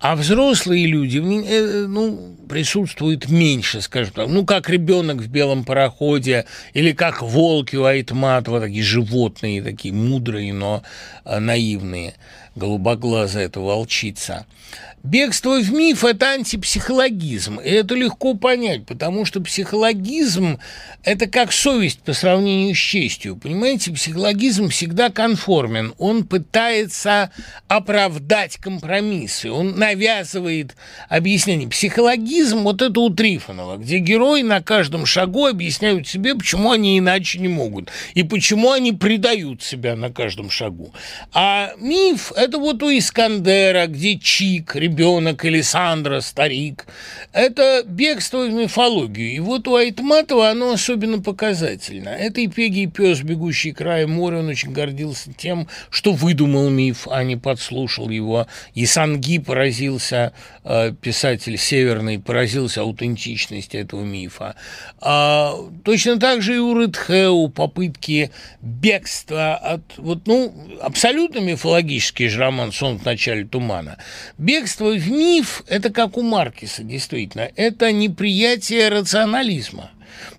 [SPEAKER 1] А взрослые люди э, ну, присутствуют меньше, скажем так. Ну, как ребенок в белом пароходе, или как волки у Айтматова, такие животные, такие мудрые, но э, наивные, голубоглазая эта волчица – Бегство в миф – это антипсихологизм, и это легко понять, потому что психологизм – это как совесть по сравнению с честью. Понимаете, психологизм всегда конформен, он пытается оправдать компромиссы, он навязывает объяснение. Психологизм – вот это у Трифонова, где герои на каждом шагу объясняют себе, почему они иначе не могут, и почему они предают себя на каждом шагу. А миф – это вот у Искандера, где Чик, ребенок или Сандра, старик. Это бегство в мифологию. И вот у Айтматова оно особенно показательно. Это и Пеги, и пес, бегущий край моря, он очень гордился тем, что выдумал миф, а не подслушал его. И Санги поразился, э, писатель северный, поразился аутентичности этого мифа. А, точно так же и у Рыдхеу попытки бегства от... Вот, ну, абсолютно мифологический же роман «Сон в начале тумана». Бегство в миф – это как у Маркиса, действительно. Это неприятие рационализма.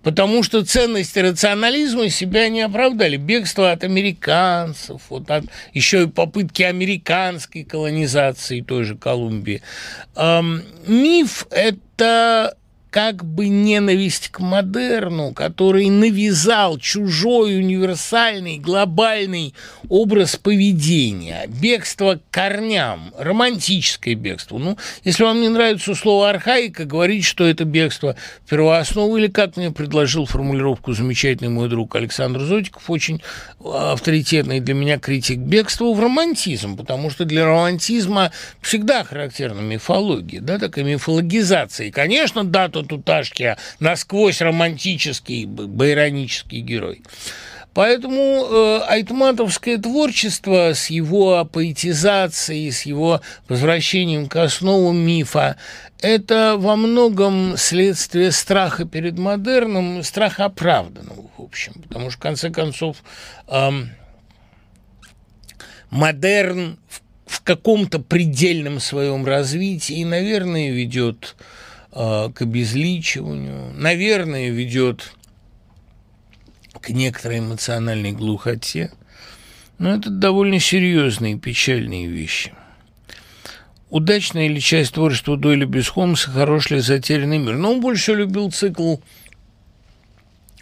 [SPEAKER 1] Потому что ценности рационализма себя не оправдали. Бегство от американцев, вот от еще и попытки американской колонизации той же Колумбии. Эм, миф – это как бы ненависть к модерну, который навязал чужой универсальный глобальный образ поведения, бегство к корням, романтическое бегство. Ну, если вам не нравится слово архаика, говорите, что это бегство первоосновы, или как мне предложил формулировку замечательный мой друг Александр Зотиков, очень авторитетный для меня критик бегства в романтизм, потому что для романтизма всегда характерна мифология, да, такая мифологизация. И, конечно, да, Туташки, а насквозь романтический, байронический герой. Поэтому э, айтматовское творчество с его поэтизацией, с его возвращением к основам мифа, это во многом следствие страха перед модерном, страха оправданного, в общем. Потому что, в конце концов, э, модерн в, в каком-то предельном своем развитии, наверное, ведет к обезличиванию, наверное, ведет к некоторой эмоциональной глухоте. Но это довольно серьезные и печальные вещи. Удачная ли часть творчества Дойля без Холмса, хорош ли затерянный мир? Но он больше любил цикл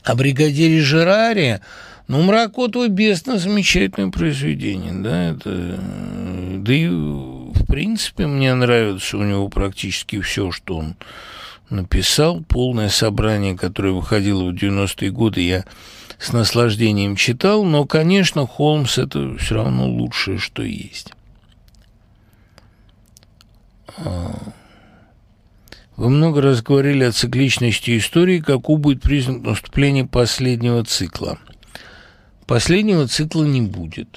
[SPEAKER 1] о бригадире Жераре, ну, «Мракотова бездна» – замечательное произведение, да, это... Да и, в принципе, мне нравится у него практически все, что он написал. Полное собрание, которое выходило в 90-е годы, я с наслаждением читал, но, конечно, Холмс – это все равно лучшее, что есть. А, вы много раз говорили о цикличности истории, каков будет признак наступления последнего цикла – Последнего цикла не будет.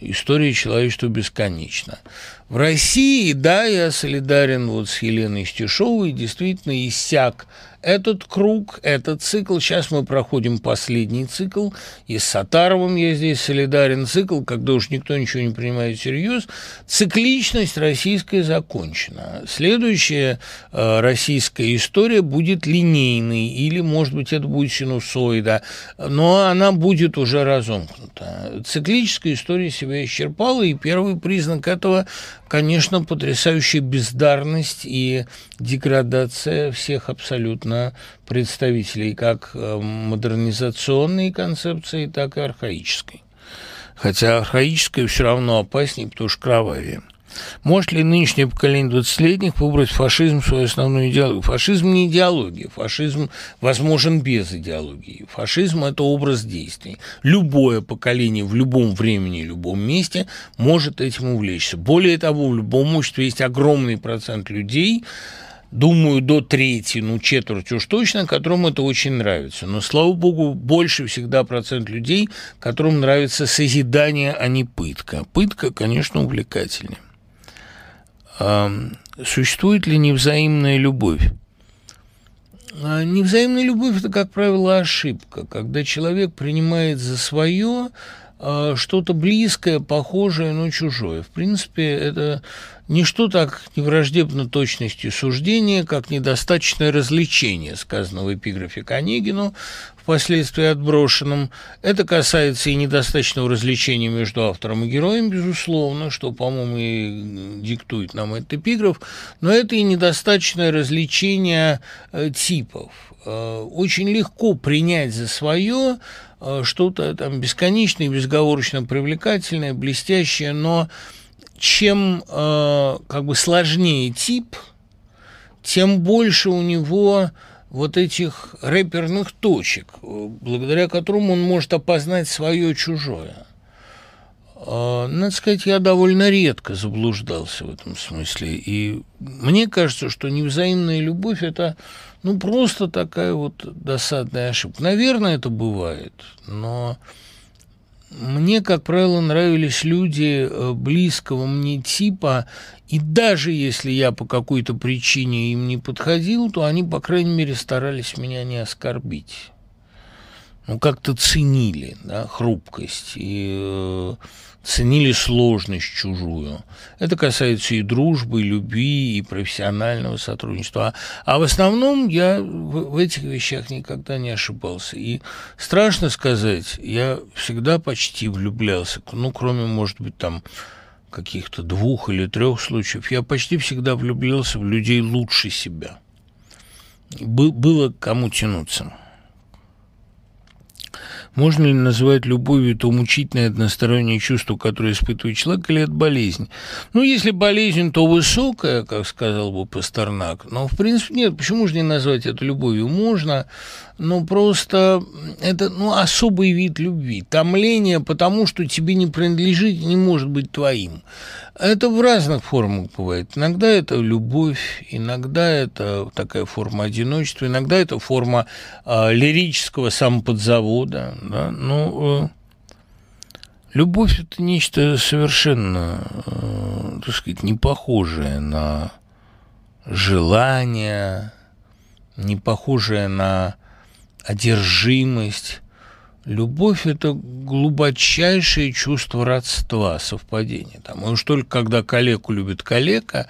[SPEAKER 1] История человечества бесконечна. В России, да, я солидарен вот с Еленой Стешовой, действительно иссяк этот круг, этот цикл. Сейчас мы проходим последний цикл. И с Сатаровым я здесь солидарен. Цикл, когда уж никто ничего не принимает всерьез. Цикличность российская закончена. Следующая э, российская история будет линейной. Или, может быть, это будет синусоида. Но она будет уже разомкнута. Циклическая история себя исчерпала. И первый признак этого конечно, потрясающая бездарность и деградация всех абсолютно представителей как э, модернизационной концепции, так и архаической. Хотя архаическая все равно опаснее, потому что кровавее. Может ли нынешнее поколение 20-летних выбрать фашизм свою основную идеологию? Фашизм не идеология. Фашизм возможен без идеологии. Фашизм – это образ действий. Любое поколение в любом времени, в любом месте может этим увлечься. Более того, в любом обществе есть огромный процент людей, думаю, до трети, ну, четверти уж точно, которым это очень нравится. Но, слава богу, больше всегда процент людей, которым нравится созидание, а не пытка. Пытка, конечно, увлекательнее существует ли невзаимная любовь? А, невзаимная любовь – это, как правило, ошибка, когда человек принимает за свое что-то близкое, похожее, но чужое. В принципе, это ничто так не враждебно точности суждения, как недостаточное развлечение, сказано в эпиграфе к Онегину, впоследствии отброшенном. Это касается и недостаточного развлечения между автором и героем, безусловно, что, по-моему, и диктует нам этот эпиграф, но это и недостаточное развлечение э, типов. Э, очень легко принять за свое что-то там бесконечное, безговорочно привлекательное, блестящее, но чем как бы сложнее тип, тем больше у него вот этих рэперных точек, благодаря которым он может опознать свое чужое. Надо сказать, я довольно редко заблуждался в этом смысле. И мне кажется, что невзаимная любовь – это ну, просто такая вот досадная ошибка. Наверное, это бывает, но мне, как правило, нравились люди э, близкого мне типа, и даже если я по какой-то причине им не подходил, то они, по крайней мере, старались меня не оскорбить. Ну, как-то ценили да, хрупкость и э, ценили сложность чужую. Это касается и дружбы, и любви, и профессионального сотрудничества. А, а в основном я в, в этих вещах никогда не ошибался. И страшно сказать, я всегда почти влюблялся, ну, кроме, может быть, там каких-то двух или трех случаев, я почти всегда влюблялся в людей лучше себя. Бы, было кому тянуться. Можно ли называть любовью то мучительное одностороннее чувство, которое испытывает человек, или это болезнь? Ну, если болезнь, то высокая, как сказал бы Пастернак. Но, в принципе, нет, почему же не назвать это любовью? Можно, но просто это ну, особый вид любви. Томление, потому что тебе не принадлежит, не может быть твоим. Это в разных формах бывает. Иногда это любовь, иногда это такая форма одиночества, иногда это форма э, лирического самоподзавода. Да? Ну, э, любовь – это нечто совершенно, э, так сказать, не похожее на желание, не похожее на одержимость, Любовь – это глубочайшее чувство родства, совпадения. Там, и уж только когда калеку любит калека,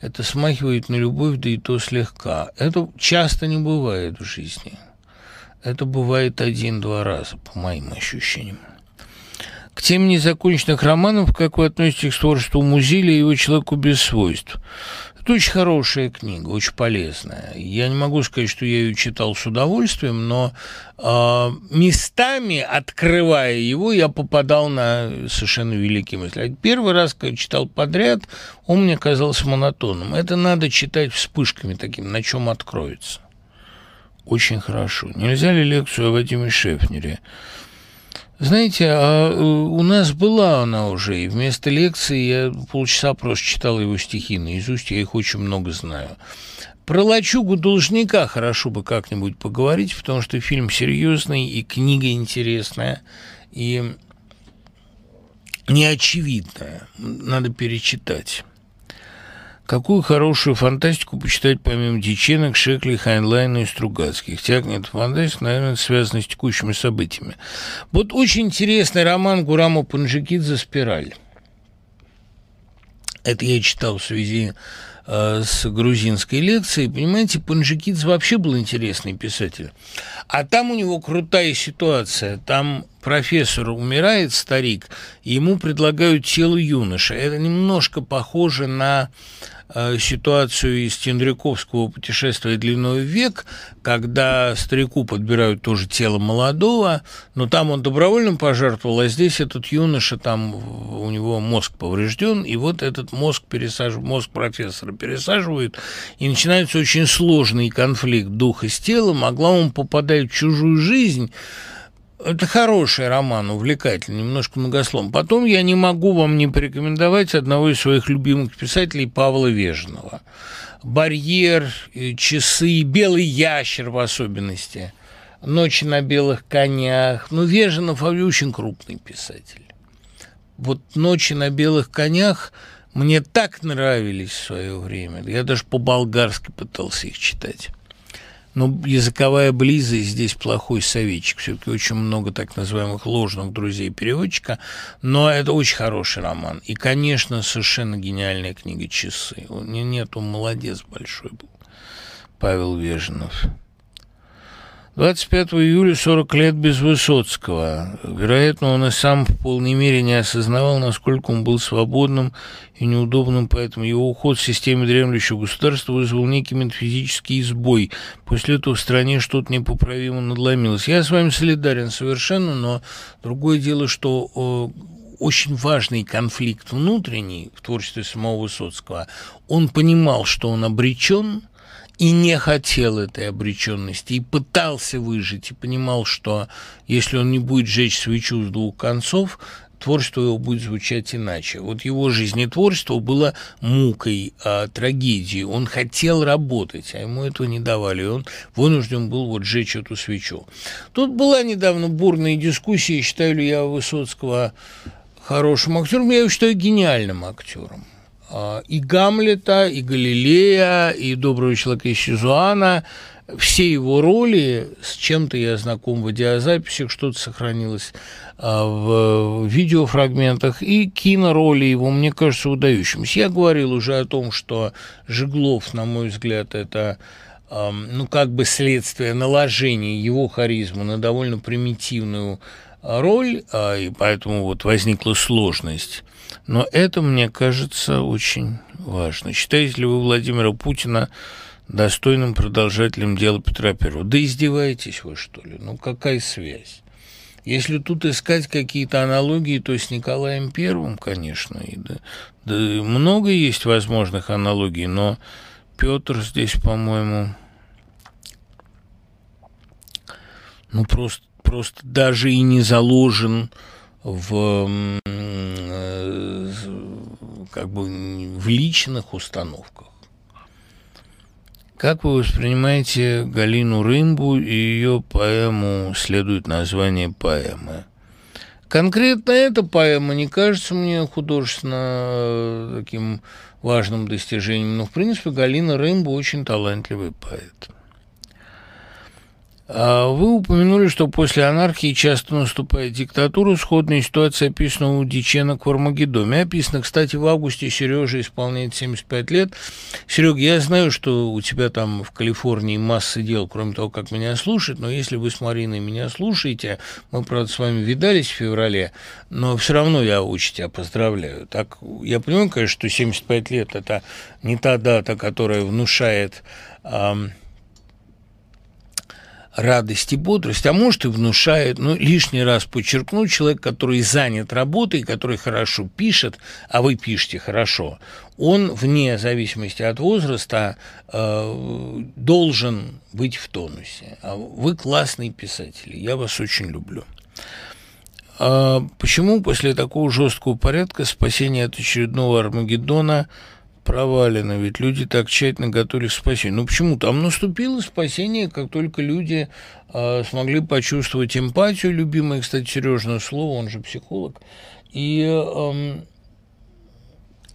[SPEAKER 1] это смахивает на любовь, да и то слегка. Это часто не бывает в жизни. Это бывает один-два раза, по моим ощущениям. К теме незаконченных романов, как вы относитесь к творчеству Музиля и его человеку без свойств? Это очень хорошая книга, очень полезная. Я не могу сказать, что я ее читал с удовольствием, но э, местами, открывая его, я попадал на совершенно великие мысли. Первый раз, когда читал подряд, он мне казался монотонным. Это надо читать вспышками такими, на чем откроется. Очень хорошо. Нельзя ли лекцию о Вадиме Шефнере? Знаете, а э, у нас была она уже, и вместо лекции я полчаса просто читал его стихи наизусть, я их очень много знаю. Про лачугу должника хорошо бы как-нибудь поговорить, потому что фильм серьезный, и книга интересная, и неочевидная. Надо перечитать. Какую хорошую фантастику почитать помимо Диченок, Шекли, Хайнлайна и Стругацких? Тягнет фантастика, наверное, связана с текущими событиями. Вот очень интересный роман Гурама Панджикидзе «Спираль». Это я читал в связи э, с грузинской лекцией. Понимаете, Панджикидзе вообще был интересный писатель. А там у него крутая ситуация. Там профессор умирает, старик, и ему предлагают тело юноши. Это немножко похоже на ситуацию из Тендряковского путешествия длиной в век, когда старику подбирают тоже тело молодого, но там он добровольно пожертвовал, а здесь этот юноша, там у него мозг поврежден, и вот этот мозг, пересаживают, мозг профессора пересаживают, и начинается очень сложный конфликт духа с телом, а главное, он попадает в чужую жизнь, это хороший роман, увлекательный, немножко многословный. Потом я не могу вам не порекомендовать одного из своих любимых писателей Павла Вежного. «Барьер», «Часы», «Белый ящер» в особенности, «Ночи на белых конях». Ну, Веженов очень крупный писатель. Вот «Ночи на белых конях» мне так нравились в свое время. Я даже по-болгарски пытался их читать. Но языковая близость здесь плохой советчик. Все-таки очень много так называемых ложных друзей переводчика. Но это очень хороший роман. И, конечно, совершенно гениальная книга «Часы». Нет, он молодец большой был. Павел Веженов. 25 июля 40 лет без Высоцкого. Вероятно, он и сам в полной мере не осознавал, насколько он был свободным и неудобным, поэтому его уход в системе дремлющего государства вызвал некий метафизический сбой. После этого в стране что-то непоправимо надломилось. Я с вами солидарен совершенно, но другое дело, что очень важный конфликт внутренний в творчестве самого Высоцкого. Он понимал, что он обречен – и не хотел этой обреченности, и пытался выжить, и понимал, что если он не будет жечь свечу с двух концов, творчество его будет звучать иначе. Вот его жизнетворчество было мукой, а, трагедией. Он хотел работать, а ему этого не давали. И он вынужден был вот сжечь эту свечу. Тут была недавно бурная дискуссия, считаю ли я Высоцкого хорошим актером. Я его считаю гениальным актером. А, и Гамлета, и Галилея, и Доброго человека из Сизуана, все его роли, с чем-то я знаком в видеозаписях, что-то сохранилось а, в видеофрагментах, и кинороли его, мне кажется, выдающимся. Я говорил уже о том, что Жеглов, на мой взгляд, это ну, как бы следствие наложения его харизмы на довольно примитивную роль, а, и поэтому вот возникла сложность но это, мне кажется, очень важно. Считаете ли вы Владимира Путина достойным продолжателем дела Петра Первого? Да издеваетесь вы, что ли? Ну, какая связь? Если тут искать какие-то аналогии, то с Николаем Первым, конечно, и да, да много есть возможных аналогий, но Петр здесь, по-моему, ну просто, просто даже и не заложен в как бы в личных установках. Как вы воспринимаете Галину Рымбу и ее поэму «Следует название поэмы»? Конкретно эта поэма не кажется мне художественно э, таким важным достижением, но, в принципе, Галина Рымба очень талантливый поэт. А вы упомянули, что после анархии часто наступает диктатура. Сходная ситуация описана у Дичена к Армагеддоме. Описано, кстати, в августе Сережа исполняет 75 лет. Серег, я знаю, что у тебя там в Калифорнии масса дел, кроме того, как меня слушать, но если вы с Мариной меня слушаете, мы, правда, с вами видались в феврале, но все равно я очень тебя поздравляю. Так, я понимаю, конечно, что 75 лет – это не та дата, которая внушает... Эм, радость и бодрость, а может и внушает, ну, лишний раз подчеркну, человек, который занят работой, который хорошо пишет, а вы пишете хорошо, он вне зависимости от возраста э, должен быть в тонусе. А вы классный писатель, я вас очень люблю. А почему после такого жесткого порядка спасение от очередного Армагеддона – провалено, ведь люди так тщательно готовились к спасению. Ну почему? Там наступило спасение, как только люди э, смогли почувствовать эмпатию, любимое, кстати, Сережное слово, он же психолог, и э,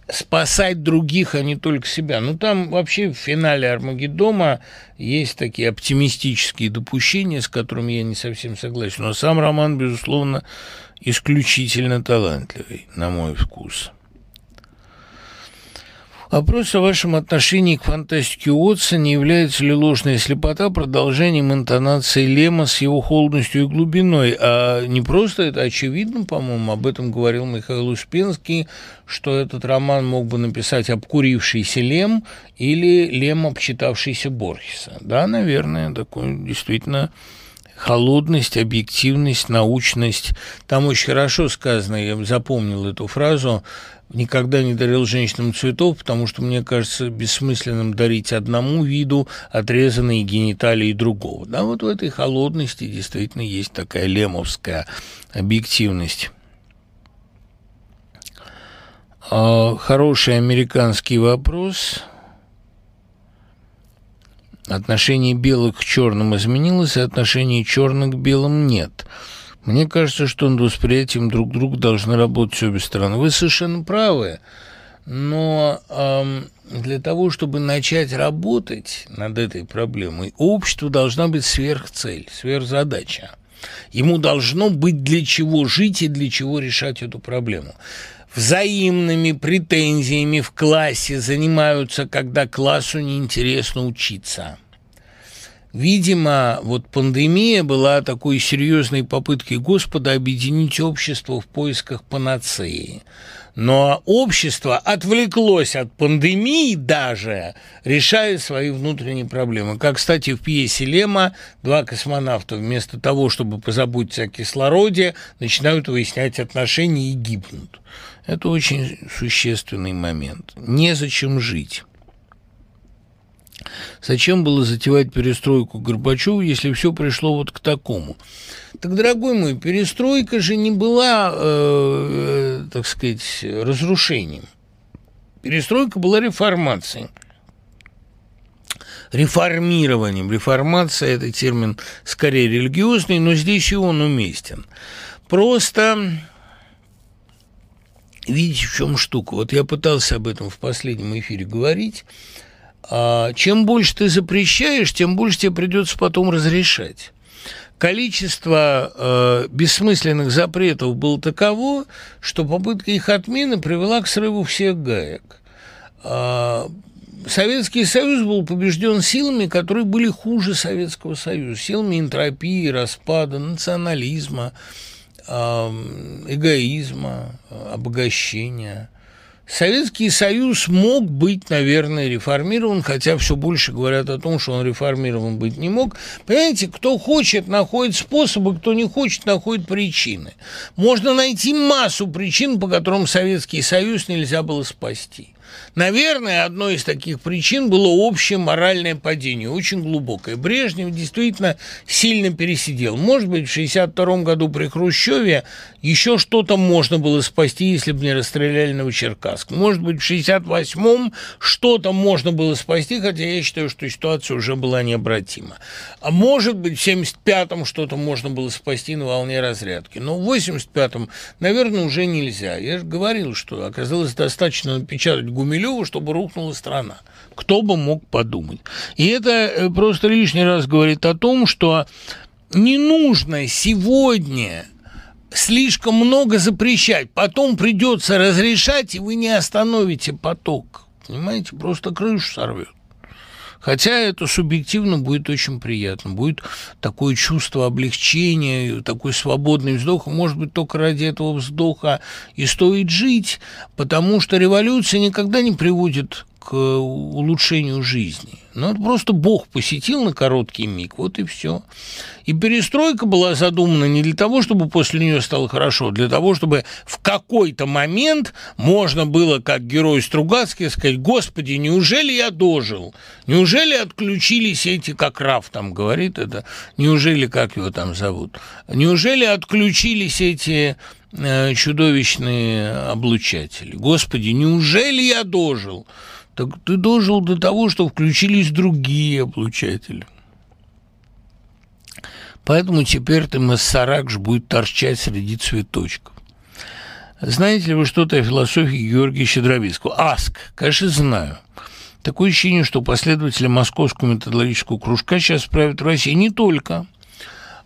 [SPEAKER 1] спасать других, а не только себя. Ну, там вообще в финале Армагеддома есть такие оптимистические допущения, с которыми я не совсем согласен. Но сам роман, безусловно, исключительно талантливый, на мой вкус. Вопрос о вашем отношении к фантастике Уотса, не является ли ложная слепота продолжением интонации Лема с его холодностью и глубиной, а не просто это очевидно, по-моему, об этом говорил Михаил Успенский, что этот роман мог бы написать обкурившийся Лем или Лем, обчитавшийся Борхеса. Да, наверное, такой действительно холодность, объективность, научность. Там очень хорошо сказано, я запомнил эту фразу, никогда не дарил женщинам цветов, потому что мне кажется бессмысленным дарить одному виду отрезанные гениталии другого. Да, вот в этой холодности действительно есть такая лемовская объективность. А, хороший американский вопрос. Отношение белых к черным изменилось, а отношение черных к белым нет – мне кажется, что над восприятием друг друга должны работать обе стороны. Вы совершенно правы, но эм, для того, чтобы начать работать над этой проблемой, у общества должна быть сверхцель, сверхзадача. Ему должно быть для чего жить и для чего решать эту проблему. Взаимными претензиями в классе занимаются, когда классу неинтересно учиться – Видимо, вот пандемия была такой серьезной попыткой Господа объединить общество в поисках панацеи. Но общество отвлеклось от пандемии даже, решая свои внутренние проблемы. Как, кстати, в пьесе Лема два космонавта вместо того, чтобы позаботиться о кислороде, начинают выяснять отношения и гибнут. Это очень существенный момент. Незачем жить. Зачем было затевать перестройку Горбачева, если все пришло вот к такому? Так, дорогой мой, перестройка же не была, э, э, так сказать, разрушением. Перестройка была реформацией. Реформированием. Реформация – это термин скорее религиозный, но здесь и он уместен. Просто видите, в чем штука. Вот я пытался об этом в последнем эфире говорить – чем больше ты запрещаешь, тем больше тебе придется потом разрешать. Количество э, бессмысленных запретов было таково, что попытка их отмены привела к срыву всех гаек. Э, Советский Союз был побежден силами, которые были хуже Советского Союза, силами энтропии, распада, национализма, э, эгоизма, обогащения – Советский Союз мог быть, наверное, реформирован, хотя все больше говорят о том, что он реформирован быть не мог. Понимаете, кто хочет, находит способы, кто не хочет, находит причины. Можно найти массу причин, по которым Советский Союз нельзя было спасти. Наверное, одной из таких причин было общее моральное падение, очень глубокое. Брежнев действительно сильно пересидел. Может быть, в 1962 году при Хрущеве еще что-то можно было спасти, если бы не расстреляли Новочеркасск. Может быть, в 1968-м что-то можно было спасти, хотя я считаю, что ситуация уже была необратима. А может быть, в 1975-м что-то можно было спасти на волне разрядки. Но в 1985-м, наверное, уже нельзя. Я же говорил, что оказалось достаточно напечатать Гумилева, чтобы рухнула страна. Кто бы мог подумать. И это э, просто лишний раз говорит о том, что не нужно сегодня слишком много запрещать. Потом придется разрешать, и вы не остановите поток. Понимаете, просто крышу сорвет. Хотя это субъективно будет очень приятно. Будет такое чувство облегчения, такой свободный вздох. Может быть, только ради этого вздоха и стоит жить, потому что революция никогда не приводит к улучшению жизни. Но это просто Бог посетил на короткий миг, вот и все. И перестройка была задумана не для того, чтобы после нее стало хорошо, а для того, чтобы в какой-то момент можно было, как герой Стругацкий, сказать, «Господи, неужели я дожил? Неужели отключились эти, как Раф там говорит это, неужели, как его там зовут? Неужели отключились эти э, чудовищные облучатели? Господи, неужели я дожил?» Так ты дожил до того, что включились другие облучатели. Поэтому теперь ты Массаракш будет торчать среди цветочков. Знаете ли вы что-то о философии Георгия Щедровицкого? Аск, конечно, знаю. Такое ощущение, что последователи московского методологического кружка сейчас правят в России не только.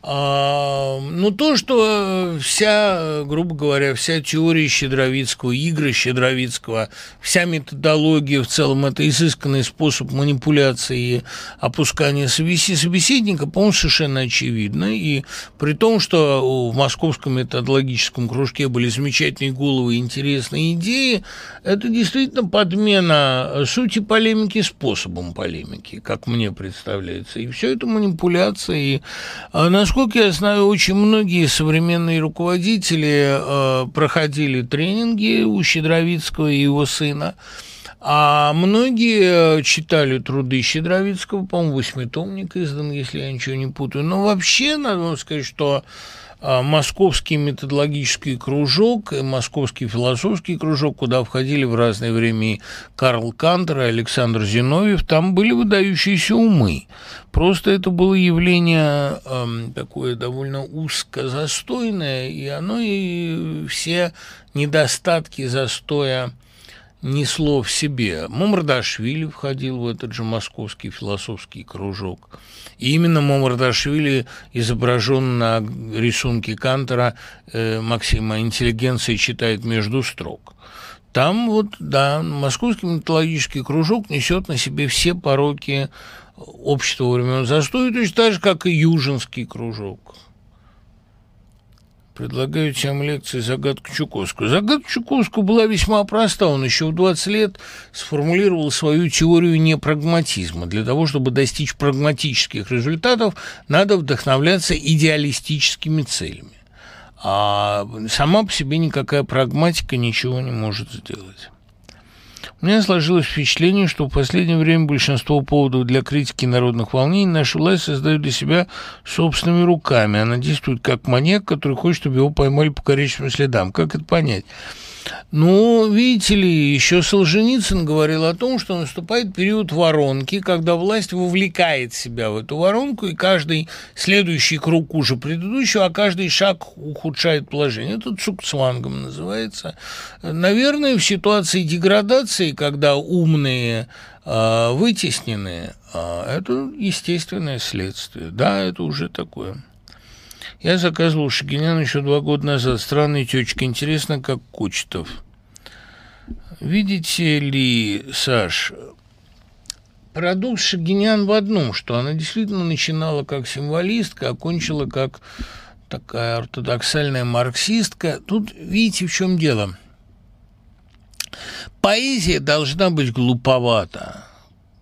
[SPEAKER 1] А, ну, то, что вся, грубо говоря, вся теория Щедровицкого, игры Щедровицкого, вся методология в целом – это изысканный способ манипуляции и опускания собеседника, по-моему, совершенно очевидно. И при том, что в московском методологическом кружке были замечательные головы и интересные идеи, это действительно подмена сути полемики способом полемики, как мне представляется. И все это манипуляция. И а, насколько я знаю, очень многие современные руководители э, проходили тренинги у Щедровицкого и его сына, а многие э, читали труды Щедровицкого, по-моему, восьмитомник издан, если я ничего не путаю. Но вообще, надо сказать, что московский методологический кружок и московский философский кружок, куда входили в разное время Карл Кантер, и Александр Зиновьев, там были выдающиеся умы. Просто это было явление э, такое довольно узкозастойное, и оно и все недостатки застоя несло в себе. Мумрдашвили входил в этот же московский философский кружок. И именно Мумрдашвили изображен на рисунке Кантера э, Максима «Интеллигенция читает между строк». Там вот, да, московский металлогический кружок несет на себе все пороки общества времен застоя, точно так же, как и Южинский кружок. Предлагаю тем лекции «Загадку Чуковскую». Загадка Чуковского была весьма проста. Он еще в 20 лет сформулировал свою теорию непрагматизма. Для того, чтобы достичь прагматических результатов, надо вдохновляться идеалистическими целями. А сама по себе никакая прагматика ничего не может сделать. У меня сложилось впечатление, что в последнее время большинство поводов для критики народных волнений наша власть создает для себя собственными руками. Она действует как маньяк, который хочет, чтобы его поймали по коричневым следам. Как это понять? Ну, видите ли, еще Солженицын говорил о том, что наступает период воронки, когда власть вовлекает себя в эту воронку, и каждый следующий круг уже предыдущего, а каждый шаг ухудшает положение. Это цукцвангом называется. Наверное, в ситуации деградации, когда умные э, вытеснены, э, это естественное следствие. Да, это уже такое. Я заказывал Шагинян еще два года назад. Странная течка. Интересно, как Кочетов. Видите ли, Саш, парадокс Шагинян в одном, что она действительно начинала как символистка, окончила как такая ортодоксальная марксистка. Тут видите, в чем дело. Поэзия должна быть глуповата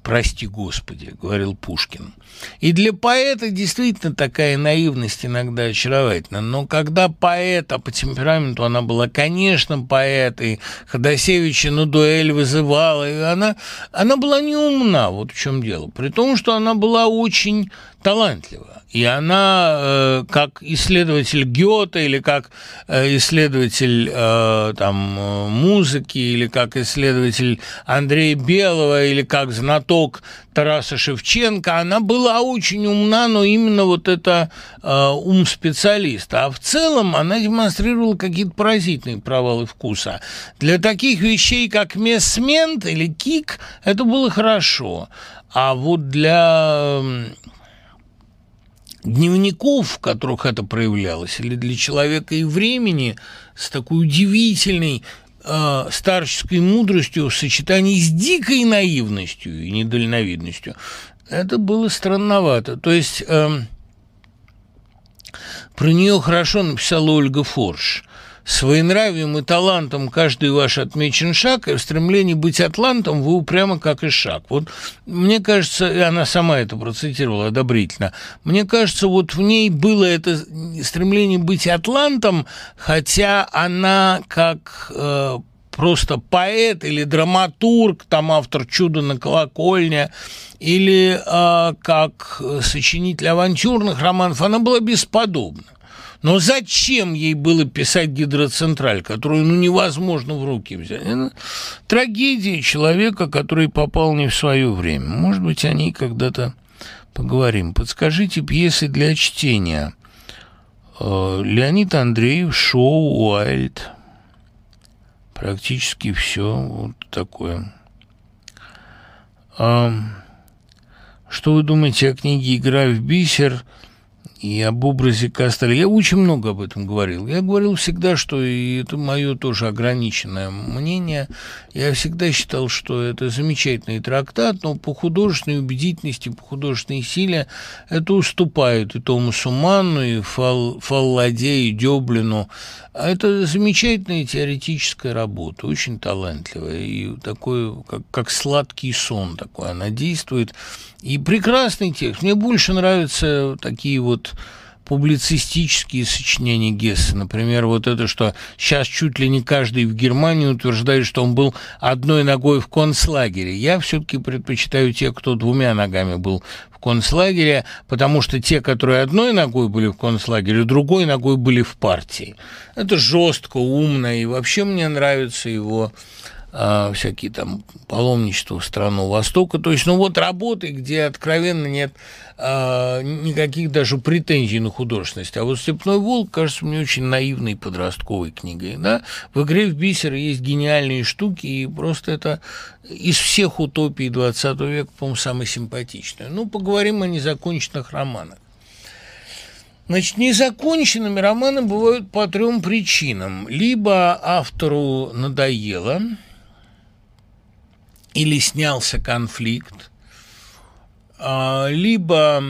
[SPEAKER 1] «Прости, Господи», — говорил Пушкин. И для поэта действительно такая наивность иногда очаровательна. Но когда поэта по темпераменту она была, конечно, поэт, и Ходосевича на дуэль вызывала, и она, она была не умна, вот в чем дело. При том, что она была очень талантлива. И она, э, как исследователь Гёта или как э, исследователь э, там, музыки, или как исследователь Андрея Белого, или как знаток Тараса Шевченко, она была очень умна, но именно вот это ум специалиста. А в целом она демонстрировала какие-то поразительные провалы вкуса. Для таких вещей, как мессмент или кик, это было хорошо. А вот для дневников, в которых это проявлялось, или для человека и времени с такой удивительной э, старческой мудростью в сочетании с дикой наивностью и недальновидностью, это было странновато. То есть э, про нее хорошо написала Ольга Форш – Своенравием и талантом каждый ваш отмечен шаг, и в стремлении быть атлантом вы упрямо как и шаг. Вот мне кажется, и она сама это процитировала одобрительно, мне кажется, вот в ней было это стремление быть атлантом, хотя она как э, просто поэт или драматург, там автор «Чудо на колокольне», или э, как сочинитель авантюрных романов, она была бесподобна. Но зачем ей было писать гидроцентраль, которую ну, невозможно в руки взять? Это трагедия человека, который попал не в свое время. Может быть, о ней когда-то поговорим. Подскажите пьесы для чтения. Э, Леонид Андреев, шоу Уайльд. Практически все вот такое. Что вы думаете о книге «Игра в бисер»? И об образе Кастеля. Я очень много об этом говорил. Я говорил всегда, что и это мое тоже ограниченное мнение. Я всегда считал, что это замечательный трактат, но по художественной убедительности, по художественной силе это уступает и Томасу Манну, и Фал, Фалладе, и Дёблину. А это замечательная теоретическая работа, очень талантливая, и такой, как, как сладкий сон такой она действует. И прекрасный текст. Мне больше нравятся такие вот публицистические сочинения Гесса. Например, вот это, что сейчас чуть ли не каждый в Германии утверждает, что он был одной ногой в концлагере. Я все-таки предпочитаю тех, кто двумя ногами был в концлагере, потому что те, которые одной ногой были в концлагере, другой ногой были в партии. Это жестко, умно, и вообще мне нравится его а, всякие там паломничества в страну Востока. То есть, ну вот работы, где откровенно нет а, никаких даже претензий на художественность. А вот «Степной волк» кажется мне очень наивной подростковой книгой. Да? В «Игре в бисер» есть гениальные штуки, и просто это из всех утопий 20 века, по-моему, самое симпатичное. Ну, поговорим о незаконченных романах. Значит, незаконченными романы бывают по трем причинам. Либо автору надоело – или снялся конфликт, а, либо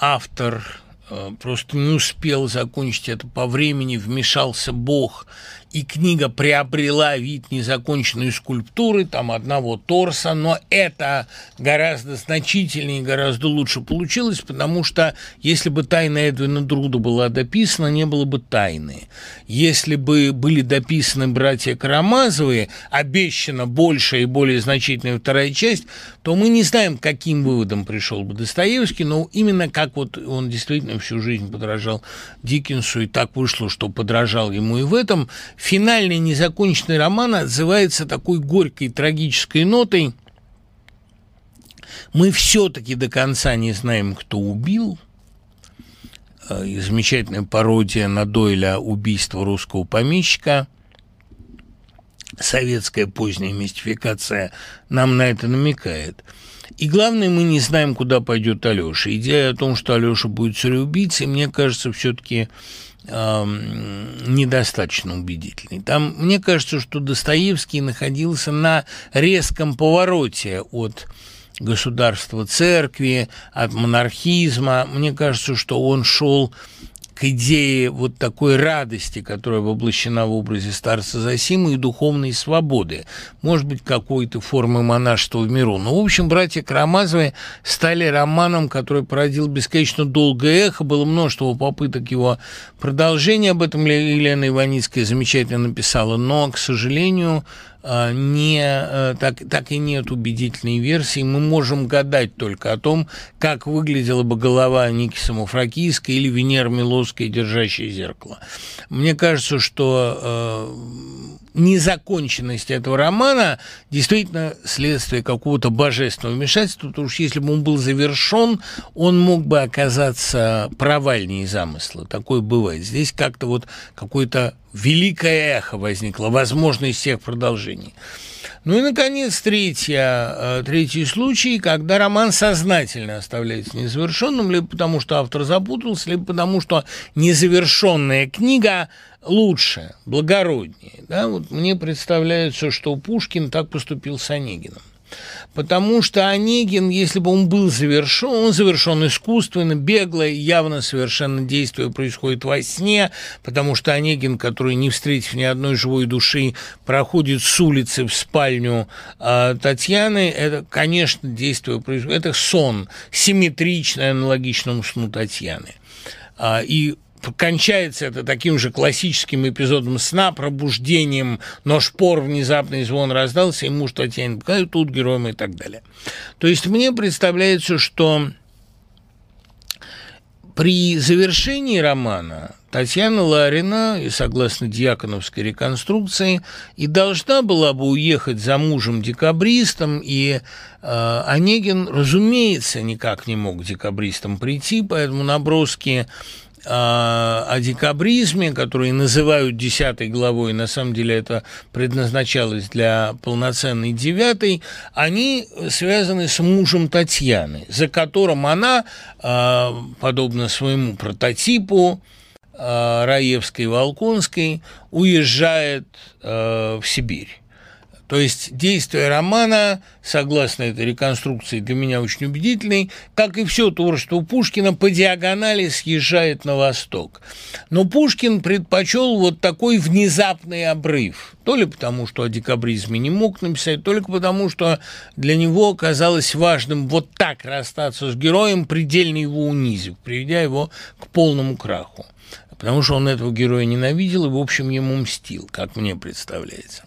[SPEAKER 1] автор э, просто не успел закончить это по времени, вмешался Бог и книга приобрела вид незаконченной скульптуры, там одного торса, но это гораздо значительнее гораздо лучше получилось, потому что если бы тайна Эдвина Друда была дописана, не было бы тайны. Если бы были дописаны братья Карамазовые, обещана большая и более значительная вторая часть, то мы не знаем, каким выводом пришел бы Достоевский, но именно как вот он действительно всю жизнь подражал Диккенсу, и так вышло, что подражал ему и в этом – финальный незаконченный роман отзывается такой горькой трагической нотой. Мы все-таки до конца не знаем, кто убил. Э, и замечательная пародия на Дойля «Убийство русского помещика». Советская поздняя мистификация нам на это намекает. И главное, мы не знаем, куда пойдет Алеша. Идея о том, что Алеша будет цареубийцей, мне кажется, все-таки недостаточно убедительный. Там, мне кажется, что Достоевский находился на резком повороте от государства церкви, от монархизма. Мне кажется, что он шел к идее вот такой радости, которая воплощена в образе старца Зосима и духовной свободы, может быть, какой-то формы монашества в миру. Но, в общем, братья Карамазовы стали романом, который породил бесконечно долгое эхо, было множество попыток его продолжения, об этом Елена Иваницкая замечательно написала, но, к сожалению, не, э, так, так и нет убедительной версии. Мы можем гадать только о том, как выглядела бы голова Ники Самофракийской или Венера Милосская, держащая зеркало. Мне кажется, что э, незаконченность этого романа действительно следствие какого-то божественного вмешательства, потому что если бы он был завершен, он мог бы оказаться провальнее замысла. Такое бывает. Здесь как-то вот какое-то великое эхо возникло, возможность всех продолжений. Ну и, наконец, третья, э, третий случай, когда роман сознательно оставляется незавершенным, либо потому, что автор запутался, либо потому, что незавершенная книга лучше, благороднее. Да? Вот мне представляется, что Пушкин так поступил с Онегиным. Потому что Онегин, если бы он был завершен, он завершен искусственно, бегло, явно совершенно действие происходит во сне, потому что Онегин, который, не встретив ни одной живой души, проходит с улицы в спальню э, Татьяны, это, конечно, действие происходит, это сон, симметричный, аналогичному сну Татьяны. А, и кончается это таким же классическим эпизодом сна, пробуждением, но шпор, внезапный звон раздался, и муж Татьяне показывает, тут героем и так далее. То есть мне представляется, что при завершении романа Татьяна Ларина, и согласно дьяконовской реконструкции, и должна была бы уехать за мужем-декабристом, и э, Онегин, разумеется, никак не мог к декабристам прийти, поэтому наброски о декабризме, который называют десятой главой, на самом деле это предназначалось для полноценной девятой, они связаны с мужем Татьяны, за которым она, а, подобно своему прототипу, а, Раевской-Волконской, уезжает а, в Сибирь. То есть действие романа, согласно этой реконструкции, для меня очень убедительный, как и все творчество Пушкина, по диагонали съезжает на восток. Но Пушкин предпочел вот такой внезапный обрыв. То ли потому, что о декабризме не мог написать, только потому, что для него казалось важным вот так расстаться с героем, предельно его унизив, приведя его к полному краху. Потому что он этого героя ненавидел и, в общем, ему мстил, как мне представляется.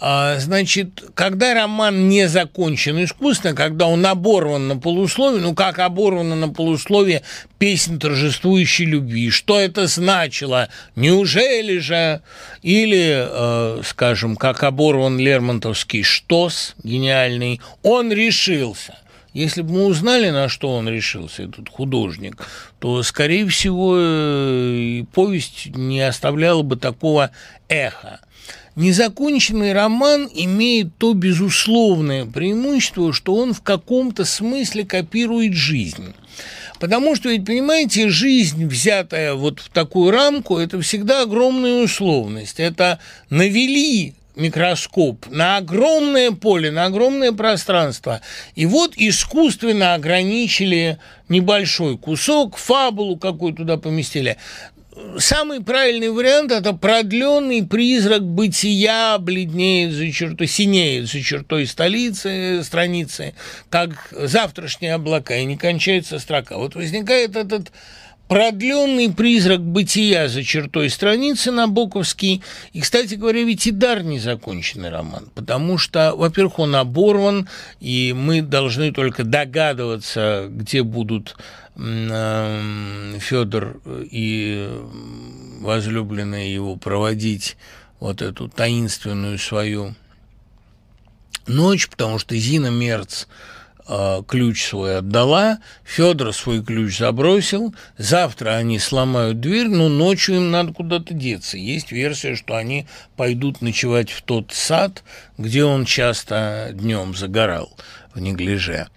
[SPEAKER 1] А, значит, когда роман не закончен искусственно, когда он оборван на полусловие, ну как оборвано на полусловие песня торжествующей любви, что это значило? Неужели же? Или, э, скажем, как оборван Лермонтовский «Штос» гениальный, он решился – если бы мы узнали, на что он решился, этот художник, то, скорее всего, э, повесть не оставляла бы такого эха. Незаконченный роман имеет то безусловное преимущество, что он в каком-то смысле копирует жизнь. Потому что, ведь, понимаете, жизнь, взятая вот в такую рамку, это всегда огромная условность. Это навели микроскоп на огромное поле, на огромное пространство. И вот искусственно ограничили небольшой кусок, фабулу какую туда поместили самый правильный вариант – это продленный призрак бытия бледнеет за чертой, синеет за чертой столицы, страницы, как завтрашние облака, и не кончается строка. Вот возникает этот продленный призрак бытия за чертой страницы Набоковский. И, кстати говоря, ведь и дар незаконченный роман, потому что, во-первых, он оборван, и мы должны только догадываться, где будут Федор и возлюбленные его проводить вот эту таинственную свою ночь, потому что Зина Мерц э, ключ свой отдала, Федор свой ключ забросил, завтра они сломают дверь, но ночью им надо куда-то деться. Есть версия, что они пойдут ночевать в тот сад, где он часто днем загорал в неглиже.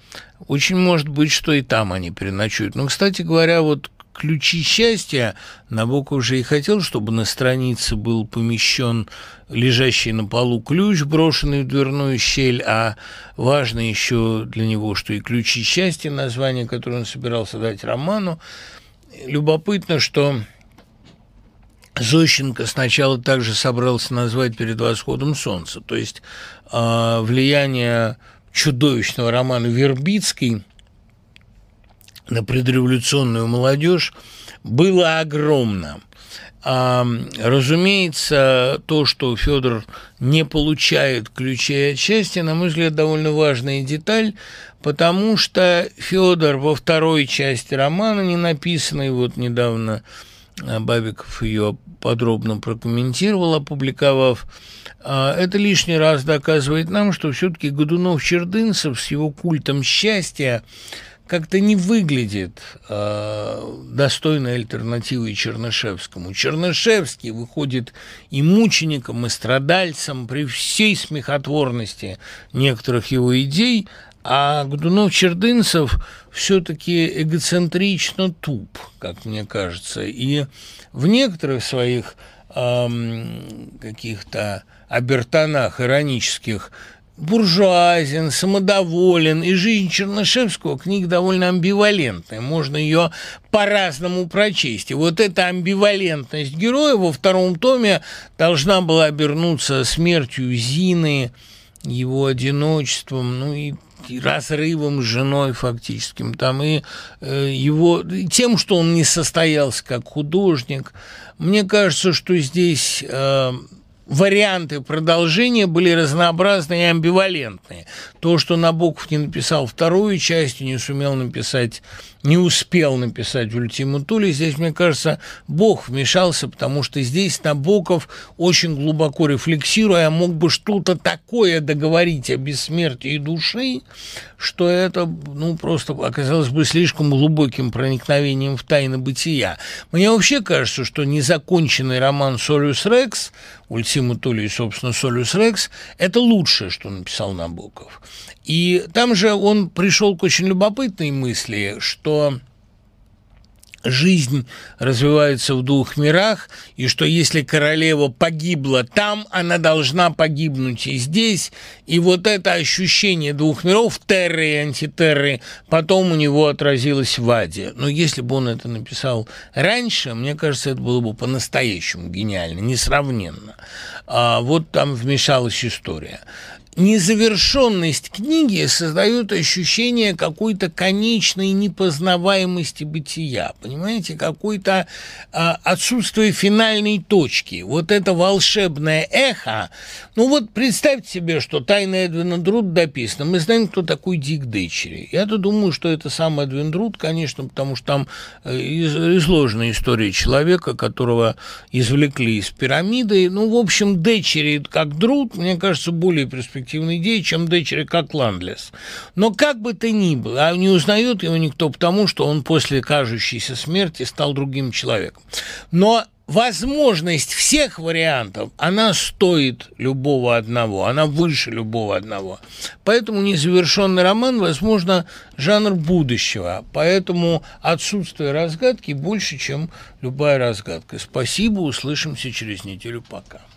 [SPEAKER 1] Очень может быть, что и там они переночуют. Но, кстати говоря, вот ключи счастья Набоков уже и хотел, чтобы на странице был помещен лежащий на полу ключ, брошенный в дверную щель, а важно еще для него, что и ключи счастья, название, которое он собирался дать роману. Любопытно, что Зощенко сначала также собрался назвать «Перед восходом солнца», то есть э, влияние чудовищного романа Вербицкий на предреволюционную молодежь было огромно. А, разумеется, то, что Федор не получает ключей от счастья, на мой взгляд, довольно важная деталь, потому что Федор во второй части романа, не написанной вот недавно, а, Бабиков ее подробно прокомментировал, опубликовав, а, это лишний раз доказывает нам, что все-таки Годунов-Чердынцев с его культом счастья как-то не выглядит э, достойной альтернативой Чернышевскому. Чернышевский выходит и мучеником, и страдальцем при всей смехотворности некоторых его идей, а Годунов-Чердынцев все-таки эгоцентрично туп, как мне кажется, и в некоторых своих эм, каких-то обертонах иронических буржуазен, самодоволен, и жизнь Чернышевского книга довольно амбивалентная, можно ее по-разному прочесть. И вот эта амбивалентность героя во втором томе должна была обернуться смертью Зины, его одиночеством, ну и разрывом с женой фактическим, там и э, его тем, что он не состоялся как художник. Мне кажется, что здесь э, варианты продолжения были разнообразные и амбивалентные. То, что Набоков не написал вторую часть и не сумел написать не успел написать Ультиму Тули. Здесь, мне кажется, Бог вмешался, потому что здесь Набоков, очень глубоко рефлексируя, мог бы что-то такое договорить о бессмертии души, что это, ну, просто оказалось бы слишком глубоким проникновением в тайны бытия. Мне вообще кажется, что незаконченный роман «Солюс Рекс», «Ультима Тули» и, собственно, «Солюс Рекс» – это лучшее, что написал Набоков. И там же он пришел к очень любопытной мысли, что жизнь развивается в двух мирах, и что если королева погибла там, она должна погибнуть и здесь. И вот это ощущение двух миров, терры и антитерры, потом у него отразилось в Аде. Но если бы он это написал раньше, мне кажется, это было бы по-настоящему гениально, несравненно. А вот там вмешалась история незавершенность книги создает ощущение какой-то конечной непознаваемости бытия, понимаете, какой-то а, отсутствие финальной точки. Вот это волшебное эхо. Ну вот представьте себе, что «Тайна Эдвина Друд» дописана. Мы знаем, кто такой Дик Дечери. Я-то думаю, что это сам Эдвин Друд, конечно, потому что там э, изложена история человека, которого извлекли из пирамиды. Ну, в общем, Дечери как Друд, мне кажется, более перспективный перспективной идеи, чем дочери как Ландлес. Но как бы то ни было, а не узнает его никто потому, что он после кажущейся смерти стал другим человеком. Но возможность всех вариантов, она стоит любого одного, она выше любого одного. Поэтому незавершенный роман, возможно, жанр будущего. Поэтому отсутствие разгадки больше, чем любая разгадка. Спасибо, услышимся через неделю. Пока.